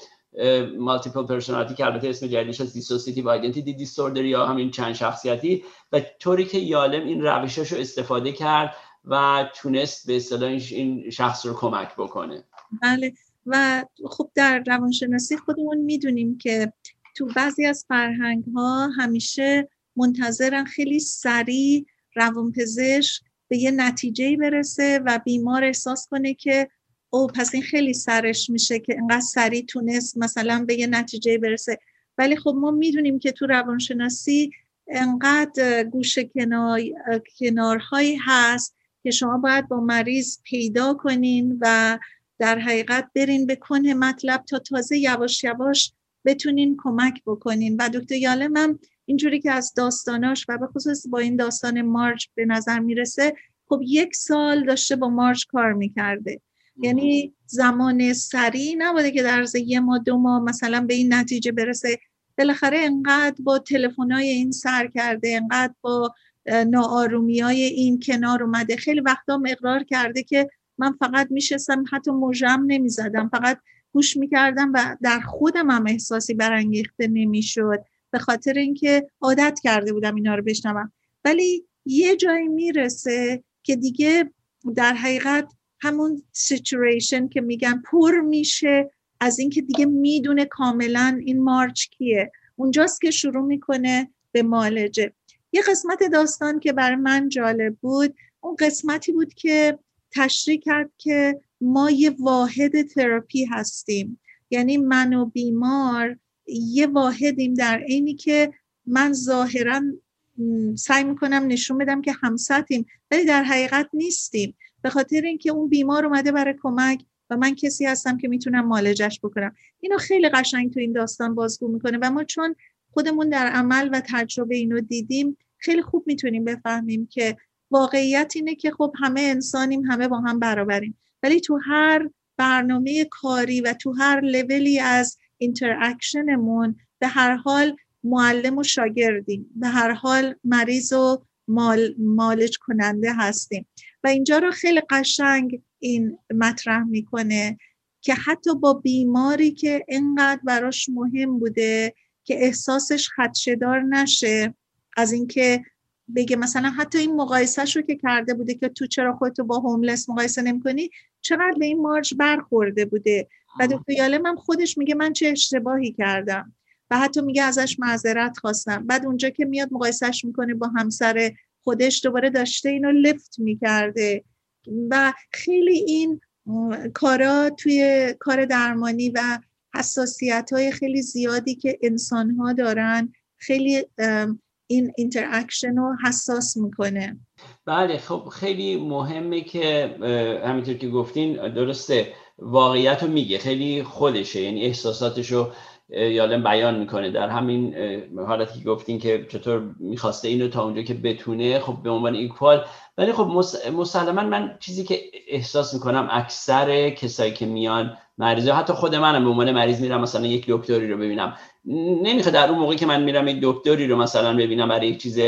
multiple personality که البته اسم جدیدش از dissociative identity disorder یا همین چند شخصیتی و طوری که یالم این روشاشو استفاده کرد و تونست به اصطلاح این شخص رو کمک بکنه. بله. و خب در روانشناسی خودمون می‌دونیم که تو بعضی از فرهنگ ها همیشه منتظرن خیلی سریع روانپزشک به یه نتیجه برسه و بیمار احساس کنه که او پس این خیلی سرش میشه که انقدر سریع تونست مثلا به یه نتیجه برسه. ولی خب ما می‌دونیم که تو روانشناسی انقدر گوش کنار، کنارهایی هست که شما باید با مریض پیدا کنین و در حقیقت برین به کنه مطلب تا تازه یواش یواش بتونین کمک بکنین. و دکتر یالم هم اینجوری که از داستاناش و به خصوص با این داستان مارچ به نظر می‌رسه خب یک سال داشته با مارچ کار می‌کرده. یعنی زمان سریع نبوده که در یه ماه دو ماه مثلا به این نتیجه برسه. بالاخره انقدر با تلفن‌های این سر کرده انقدر با ناآرومی های این کنار اومده. خیلی وقتا اقرار کرده که من فقط میشستم حتی مژم نمی‌زدم. فقط گوش می‌کردم و در خودم هم احساسی برانگیخته نمی‌شد. به خاطر اینکه عادت کرده بودم اینا رو بشنوم. ولی یه جایی می‌رسه که دیگه در حقیقت همون سیچویشن که میگن پر میشه از اینکه دیگه می‌دونه کاملا این مارچ کیه. اونجاست که شروع می‌کنه به مالجه. یه قسمت داستان که برای من جالب بود اون قسمتی بود که تشریح کرد که ما یه واحد تراپی هستیم. یعنی من و بیمار یه واحدیم در عینی که من ظاهرا سعی می‌کنم نشون بدم که همسطیم ولی در حقیقت نیستیم. به خاطر اینکه اون بیمار اومده برای کمک و من کسی هستم که می‌تونم معالجش بکنم. اینو خیلی قشنگ تو این داستان بازگو می‌کنه و ما چون خودمون در عمل و تجربه اینو دیدیم خیلی خوب می‌تونیم بفهمیم که واقعیت اینه که خب همه انسانیم همه با هم برابریم. ولی تو هر برنامه کاری و تو هر لولی از interaction مون به هر حال معلم و شاگردیم. به هر حال مریض و مال، مالج کننده هستیم. و اینجا رو خیلی قشنگ این مطرح می‌کنه که حتی با بیماری که انقدر براش مهم بوده که احساسش خدشدار نشه از اینکه بگه مثلا حتی این مقایسهش رو که کرده بوده که تو چرا خودتو با هوملس مقایسه نمی‌کنی چقدر به این مارج برخورده بوده. و دکتر یالم هم خودش میگه من چه اشتباهی کردم و حتی میگه ازش معذرت خواستم. بعد اونجا که میاد مقایسهش می‌کنه با همسر خودش دوباره داشته اینو لفت می‌کرده و خیلی این کارا توی کار درمانی و حساسیت های خیلی زیادی که انسان ها دارن خیلی این interaction رو حساس می‌کنه. بله خب خیلی مهمه که همینطور که گفتین درسته. واقعیت رو میگه. خیلی خودشه. یعنی احساساتش رو یالم بیان می‌کنه. در همین حالتی که گفتین که چطور می‌خواسته اینو تا اونجا که بتونه خب به عنوان ایکوال ولی خب مسلما من چیزی که احساس می‌کنم اکثر کسایی که میان مریض حتی خود منم به عنوان مریض میرم مثلا یک دکتری رو ببینم. نمی‌خواد در اون موقعی که من میرم یک دکتری رو مثلا ببینم برای یک چیز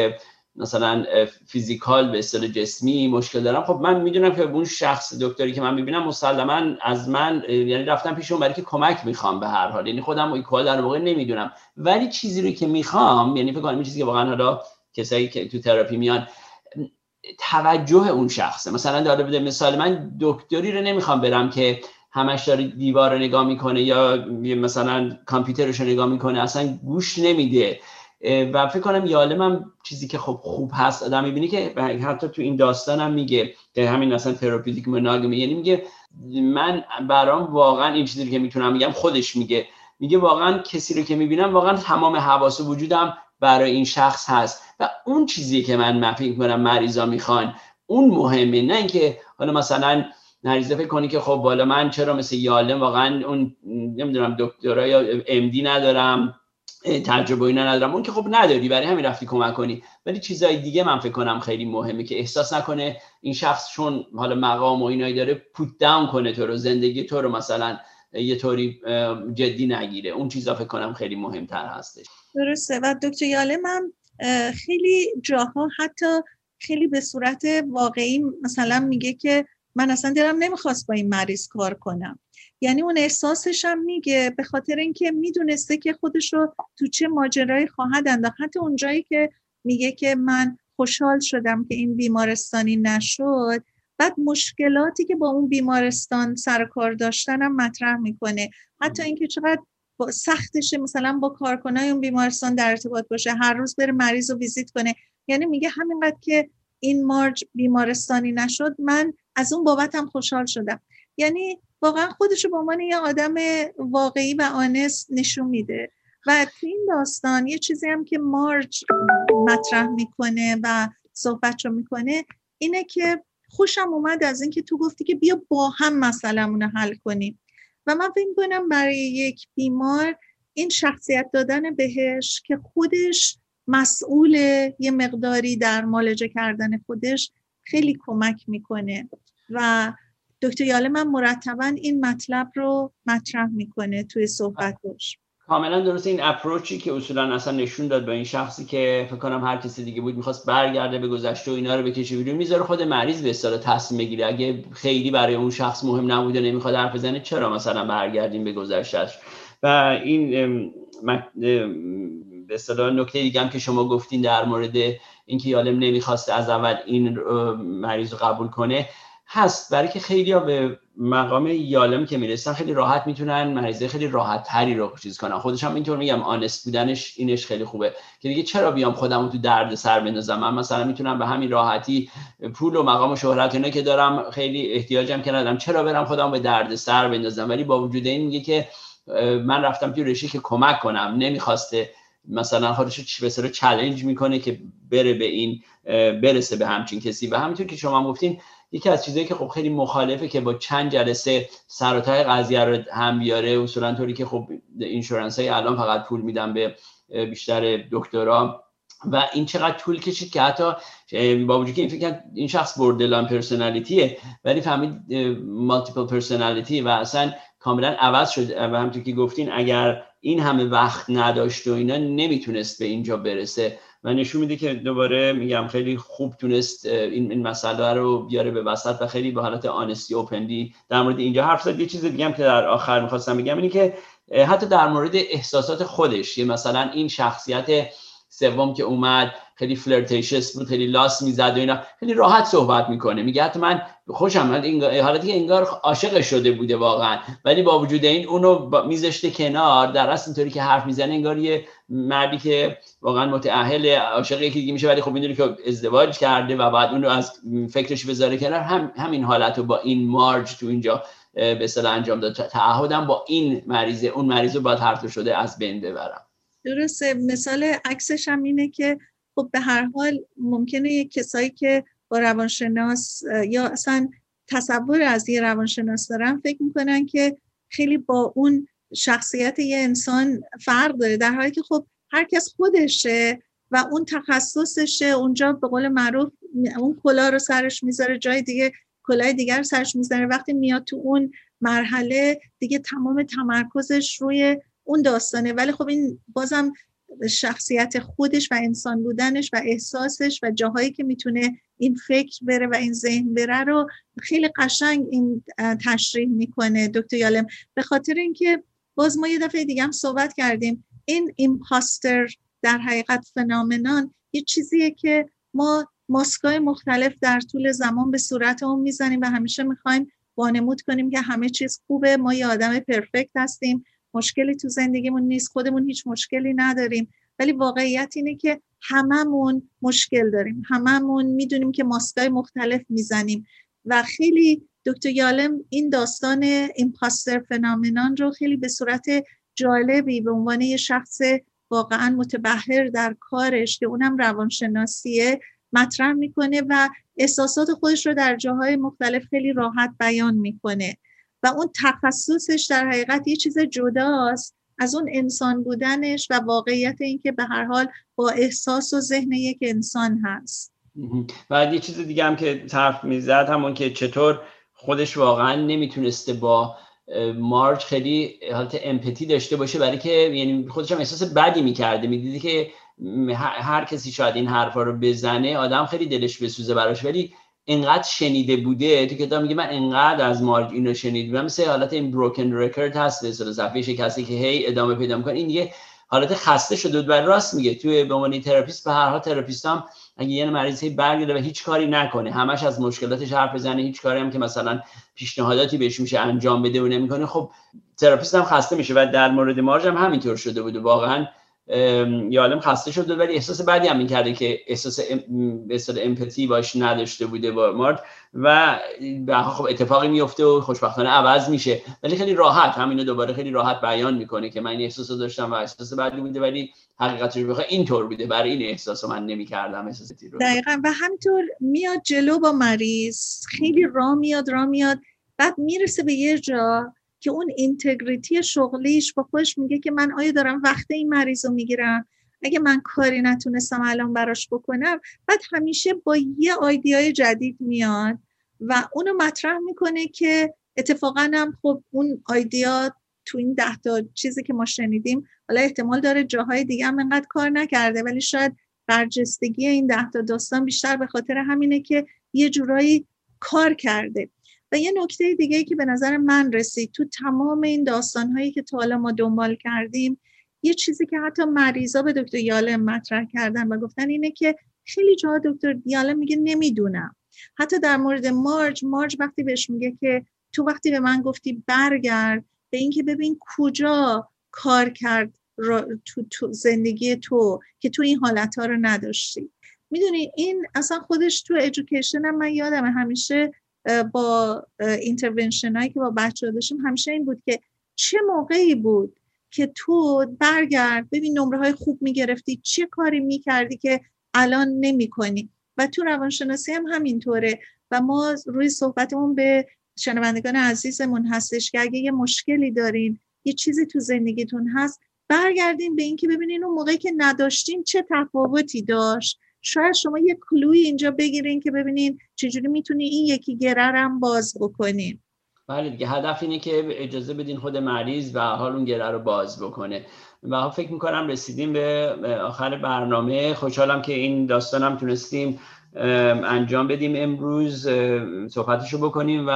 مثلا فیزیکال به اصطلاح جسمی مشکل دارم. خب من می‌دونم که اون شخص دکتری که من می‌بینم مسلما از من یعنی رفتم پیش اون برای که کمک می‌خوام به هر حال. یعنی خودم ایکوال در واقع نمی‌دونم. ولی چیزی رو که می‌خوام یعنی فکر کنم چیزی که واقعا حالا کسایی که تو تراپی میان توجه اون شخصه. مثلا داره بده مثال من دکتری رو نمی‌خوام برم که همش داره دیوار رو نگاه می‌کنه یا مثلا کامپیوترش رو نگاه می‌کنه. اصلا گوش نمیده. و فکر کنم یالم هم چیزی که خب خوب هست. آدم می‌بینی که حتی تو این داستان هم میگه که همین مثلا تراپیوتیک مناگمی یعنی میگه من برام واقعا این چیزی که می‌تونم میگم خودش میگه. میگه واقعا کسی رو که می‌بینم واقعا تمام حواس وجودم برای این شخص هست. و اون چیزی که من فکر کنم مریضا می‌خوان. اون مهمه. نه اینکه حالا مثلا نریزه فکر کنی که خب بالا من چرا مثل یالم واقعا اون نمی‌دونم دکترا یا امدی ندارم. تجربه اینا ندارم. اون که خب نداری برای همین رفتی کمک کنی. ولی چیزای دیگه من فکر کنم خیلی مهمه که احساس نکنه این شخص چون حالا مقام و اینایی داره پوت داون کنه تو رو زندگی تو رو مثلا یه طوری جدی نگیره. اون چیزا فکر کنم خیلی مهمتر هستش. درسته. و دکتر یاله من خیلی جاها حتی خیلی به صورت واقعی مثلا میگه که من اصلا دلم نمی‌خواست با این مریض کار کنم. یعنی اون احساسش هم میگه به خاطر اینکه می‌دونسته که خودش رو تو چه ماجرایی خواهد انداخت. حتی اونجایی که میگه که من خوشحال شدم که این بیمارستانی نشد بعد مشکلاتی که با اون بیمارستان سر کار داشتن هم مطرح می‌کنه. حتی اینکه چقدر سختشه مثلا با کارکنای اون بیمارستان در ارتباط باشه هر روز بره مریض رو ویزیت کنه. یعنی میگه همینقدر که این مارج بیمارستانی نشد من از اون بابتم خوشحال شدم. یعنی واقعا خودش به عنوان یه آدم واقعی و آنست نشون میده. و تو این داستان یه چیزی هم که مارج مطرح می‌کنه و صحبت رو می‌کنه اینه که خوشم اومد از اینکه تو گفتی که بیا با هم مسئلهمون حل کنیم. و من فکر کنم برای یک بیمار این شخصیت دادن بهش که خودش مسئول یه مقداری در مالجه کردن خودش خیلی کمک می‌کنه. و دکتر یاله من مرتبا این مطلب رو مطرح می‌کنه توی صحبتش. کاملا درست. این اپروچی که اصولا اصلا نشون داد به این شخصی که فکر کنم هر کسی دیگه بود می‌خواست برگرده به گذشته و اینا رو بکشه بیرون می‌ذاره خود مریض به اصطلاح تصمیم بگیره. اگه خیلی برای اون شخص مهم نبوده نمی‌خواد حرف بزنه چرا مثلا برگردیم به گذشتهش و این به اصطلاح نکته دیگه هم که شما گفتین در مورد اینکه یالم نمی‌خواسته از اول این مریض رو قبول کنه هست برای که خیلی ها به مقام یالم که می‌رسن خیلی راحت می‌تونن مریضه خیلی راحت تری رو چیز کنن. خودش هم اینطور میگم آنست بودنش اینش خیلی خوبه که دیگه چرا بیام خودم تو درد سر بندازم؟ من مثلا می‌تونم به همین راحتی پول و مقام و شهرت اینا که دارم خیلی احتیاجم که ندارم چرا برم خودم به درد سر بندازم؟ ولی با وجود این میگه که من رفتم توی رشته که کمک کنم. نمی‌خواسته مثلا خودش به چالش می‌کنه که بره به این برسه به همچین کسی. و همینطور که شما گفتین یکی از چیزایی که خب خیلی مخالفه که با چند جلسه سر و قضیه رو هم بیاره اصولا طوری که خب insurance های الان فقط پول میدن به بیشتر دکترا. و این چقدر طول کشید که حتی با وجود که این فکر این شخص borderline personality ه ولی فهمید multiple personality و اصلا کاملا عوض شد. و همونطور که گفتین اگر این همه وقت نداشت و اینا نمی‌تونست به اینجا برسه. و نشون میده که دوباره میگم خیلی خوب تونست این, این مسئله رو بیاره به وسط و خیلی به حالت honest و open ی در مورد اینجا حرف زد. یه چیز دیگه هم که در آخر می‌خواستم بگم اینه که حتی در مورد احساسات خودش یه مثلا این شخصیت سوم که اومد خیلی فلرتیشس بود خیلی لاس می‌زد و اینا خیلی راحت صحبت می‌کنه. میگه حتی من خوشم این حالتی که انگار عاشق شده بوده واقعا. ولی با وجود این اونو میذاشته کنار در اصل اینطوری که حرف می‌زنه انگار یه مردی که واقعا متأهل عاشق یکی دیگه میشه ولی خب می‌دونی که ازدواج کرده و بعد اونو از فکرش بذاره کنار. هم همین حالت رو با این مارج تو اینجا به انجام داد. تعهدم با این مریضه اون مریض رو باید هر شده از بین ببرم. درسته. مثال عکسش هم اینه که خب به هر حال ممکنه یک کسایی که با روانشناس یا اصلا تصور از یه روانشناس دارن فکر می‌کنن که خیلی با اون شخصیت یه انسان فرق داره در حالی که خب هر کس خودشه و اون تخصصشه اونجا به قول معروف اون کلا رو سرش می‌ذاره جای دیگه کلاه دیگر سرش می‌ذاره. وقتی میاد تو اون مرحله دیگه تمام تمرکزش روی اون داستانه. ولی خب این بازم شخصیت خودش و انسان بودنش و احساسش و جاهایی که می‌تونه این فکر بره و این ذهن بره رو خیلی قشنگ این تشریح می‌کنه دکتر یالم. به خاطر اینکه باز ما یه دفعه دیگه هم صحبت کردیم این ایمپاستر در حقیقت فنامنان یه چیزیه که ما ماسکای مختلف در طول زمان به صورت اون می‌زنیم و همیشه می‌خوایم وانمود کنیم که همه چیز خوبه ما یه آدم پرفکت هستیم. مشکلی تو زندگیمون نیست خودمون هیچ مشکلی نداریم. ولی واقعیت اینه که هممون مشکل داریم. هممون می‌دونیم که ماسکای مختلف می‌زنیم. و خیلی دکتر یالم این داستان ایمپاستر فنامنان رو خیلی به صورت جالبی به عنوان یه شخص واقعا متبهر در کارش که اونم روانشناسیه مطرح می‌کنه و احساسات خودش رو در جاهای مختلف خیلی راحت بیان می‌کنه. و اون تخصصش در حقیقت یه چیز جداست. از اون انسان بودنش و واقعیت اینکه به هر حال با احساس و ذهن یک انسان هست. و یه چیز دیگه هم که طرف می‌زد همون که چطور خودش واقعا نمی‌تونسته با مارج خیلی حالت empathy داشته باشه برای که یعنی خودش هم احساس بدی می‌کرده. می‌دیدی که هر کسی شاید این حرفا رو بزنه آدم خیلی دلش بسوزه براش ولی اینقدر شنیده بوده تو کتاب میگه من اینقدر از مارج اینو شنیدم. مثل حالت این broken record هست به صفحه کسی که هی ادامه پیدا می‌کنه. این دیگه حالت خسته شده و راست میگه توی به عنوان therapist به هر حال therapist هم اگه یه مریض هی برگرده و هیچ کاری نکنه همش از مشکلاتش حرف بزنه هیچ کاری هم که مثلا پیشنهاداتی بهش میشه انجام بده و نمی‌کنه خب تراپیست هم خسته میشه. و در مورد مارج هم همینطور شده بوده. واقعا یالم خسته شده ولی احساس بعدی هم می‌کرده که احساس به امپاتی باش نداشته بوده با مارت و خب اتفاقی میفته و خوشبختانه عوض میشه. ولی خیلی راحت همینو دوباره خیلی راحت بیان می‌کنه که من این احساس داشتم و احساس بعدی بوده ولی حقیقتش بخواه اینطور بوده. برای این احساس من نمی‌کردم احساسی رو دقیقا. و همینطور میاد جلو با مریض خیلی را میاد را میاد بعد می‌رسه به یه جا که اون اینتگریتی شغلیش با خودش میگه که من آیا دارم وقت این مریض رو می‌گیرم؟ اگه من کاری نتونستم الان براش بکنم بعد همیشه با یه آیدیای جدید میاد و اونو مطرح می‌کنه که اتفاقا هم خب اون آیدیا تو این ده تا چیزی که ما شنیدیم حالا احتمال داره جاهای دیگه هم انقدر کار نکرده ولی شاید برجستگی این ده تا داستان بیشتر به خاطر همینه که یه جورایی کار کرده. و یه نکته دیگه که به نظر من رسید تو تمام این داستان هایی که تا حالا ما دنبال کردیم یه چیزی که حتی مریضا به دکتر یالم مطرح کردن و گفتن اینه که خیلی جا دکتر یالم میگه نمی‌دونم. حتی در مورد مارج مارج وقتی بهش میگه که تو وقتی به من گفتی برگرد به اینکه ببین کجا کار کرد تو, تو زندگی تو که تو این حالت ها رو نداشتی. می‌دونی این اصلا خودش تو education هم من یادم همیشه با intervention هایی که با بچه داشتیم همیشه این بود که چه موقعی بود که تو برگرد ببین نمره های خوب می‌گرفتی چه کاری می‌کردی که الان نمی کنی و تو روانشناسی هم همینطوره. و ما روی صحبتمون به شنوندگان عزیزمون هستش که اگه یه مشکلی دارین یه چیزی تو زندگیتون هست برگردیم به اینکه ببینین اون موقعی که نداشتین چه تفاوتی داشت. شاید شما یه کلوی اینجا بگیرین که ببینین چجوری می‌تونی این یکی گررم باز بکنین. بله دیگه هدف اینه که اجازه بدین خود مریض و حال اون گره رو باز بکنه. و فکر می‌کنم رسیدیم به آخر برنامه. خوشحالم که این داستانم تونستیم انجام بدیم امروز. صحبتشو بکنیم و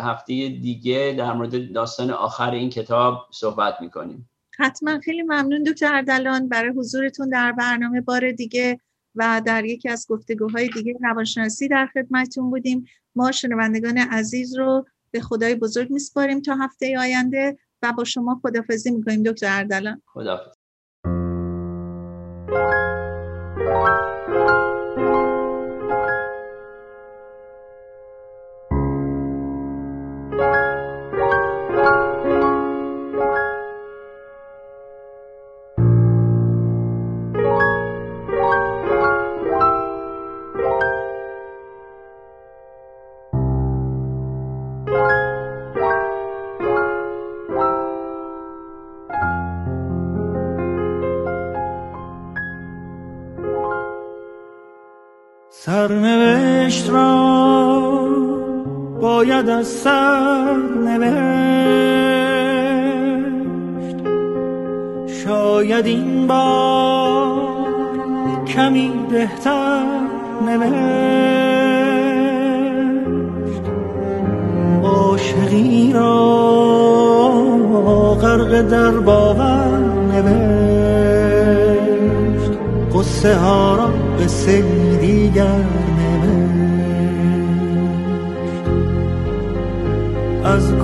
هفته دیگه در مورد داستان آخر این کتاب صحبت می‌کنیم. حتما. خیلی ممنون دکتر اردلان. برای حضورتون در برنامه بار دیگه و در یکی از گفتگوهای دیگه روانشناسی در خدمتتون بودیم. ما شنوندگان عزیز رو به خدای بزرگ میسپاریم تا هفته آینده و با شما خدافزی می‌کنیم دکتر اردلان. خدافز باید از سر نوشت شاید این بار کمی بهتر نوشت. عاشقی را غرق در باور نوشت. قصه ها را به دیگر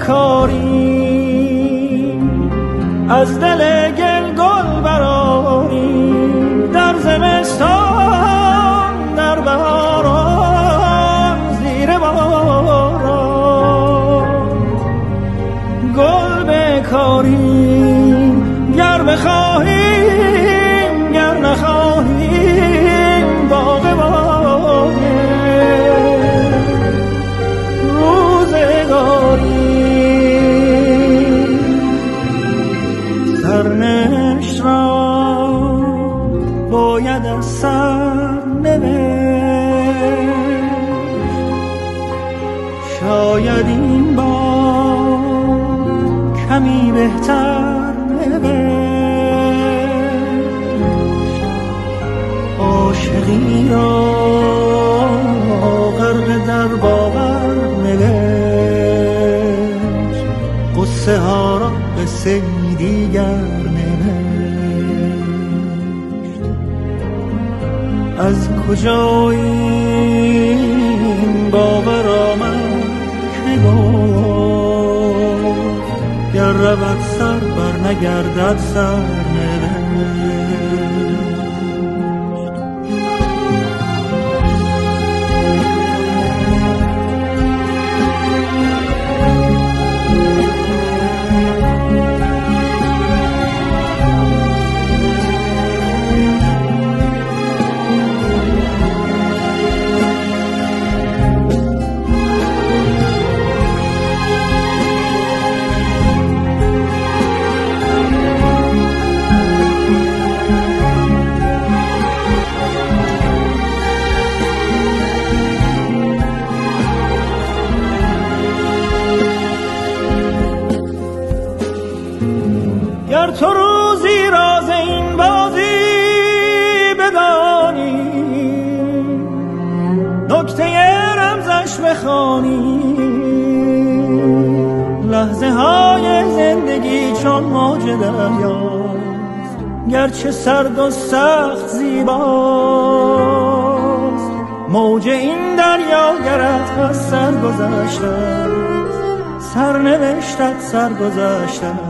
بکاری از دل گل گل براری در زمستان در بهاران زیر باران. گل بکاری گر بخواهیم بهتر عاشقی را غرق در باور نوشت. قصه ها را قصه دیگر نوشت. از کجا این باور رود سر بر نگردد سر. گرچه سرد و سخت زیباست. موج این دریا گرد از سر گذشته سر نوشتت سر گذشته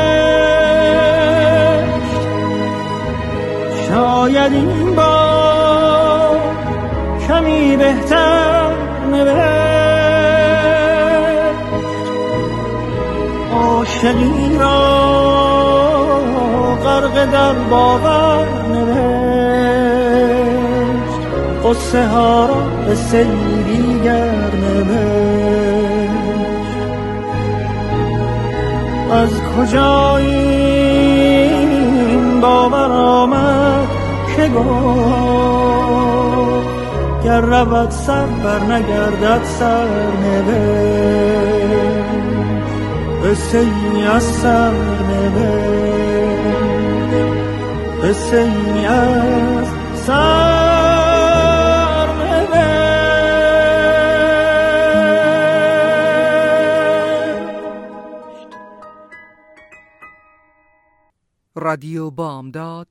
شاید این با کمی بهتر نوشت. عاشقی را غرق در باور نوشت. قصه ها را به نوشت. از کجا این باور آمد؟ که گفت گر رود سر بر نگردد سر نوشت از سر نوشت از سر رادیو بامداد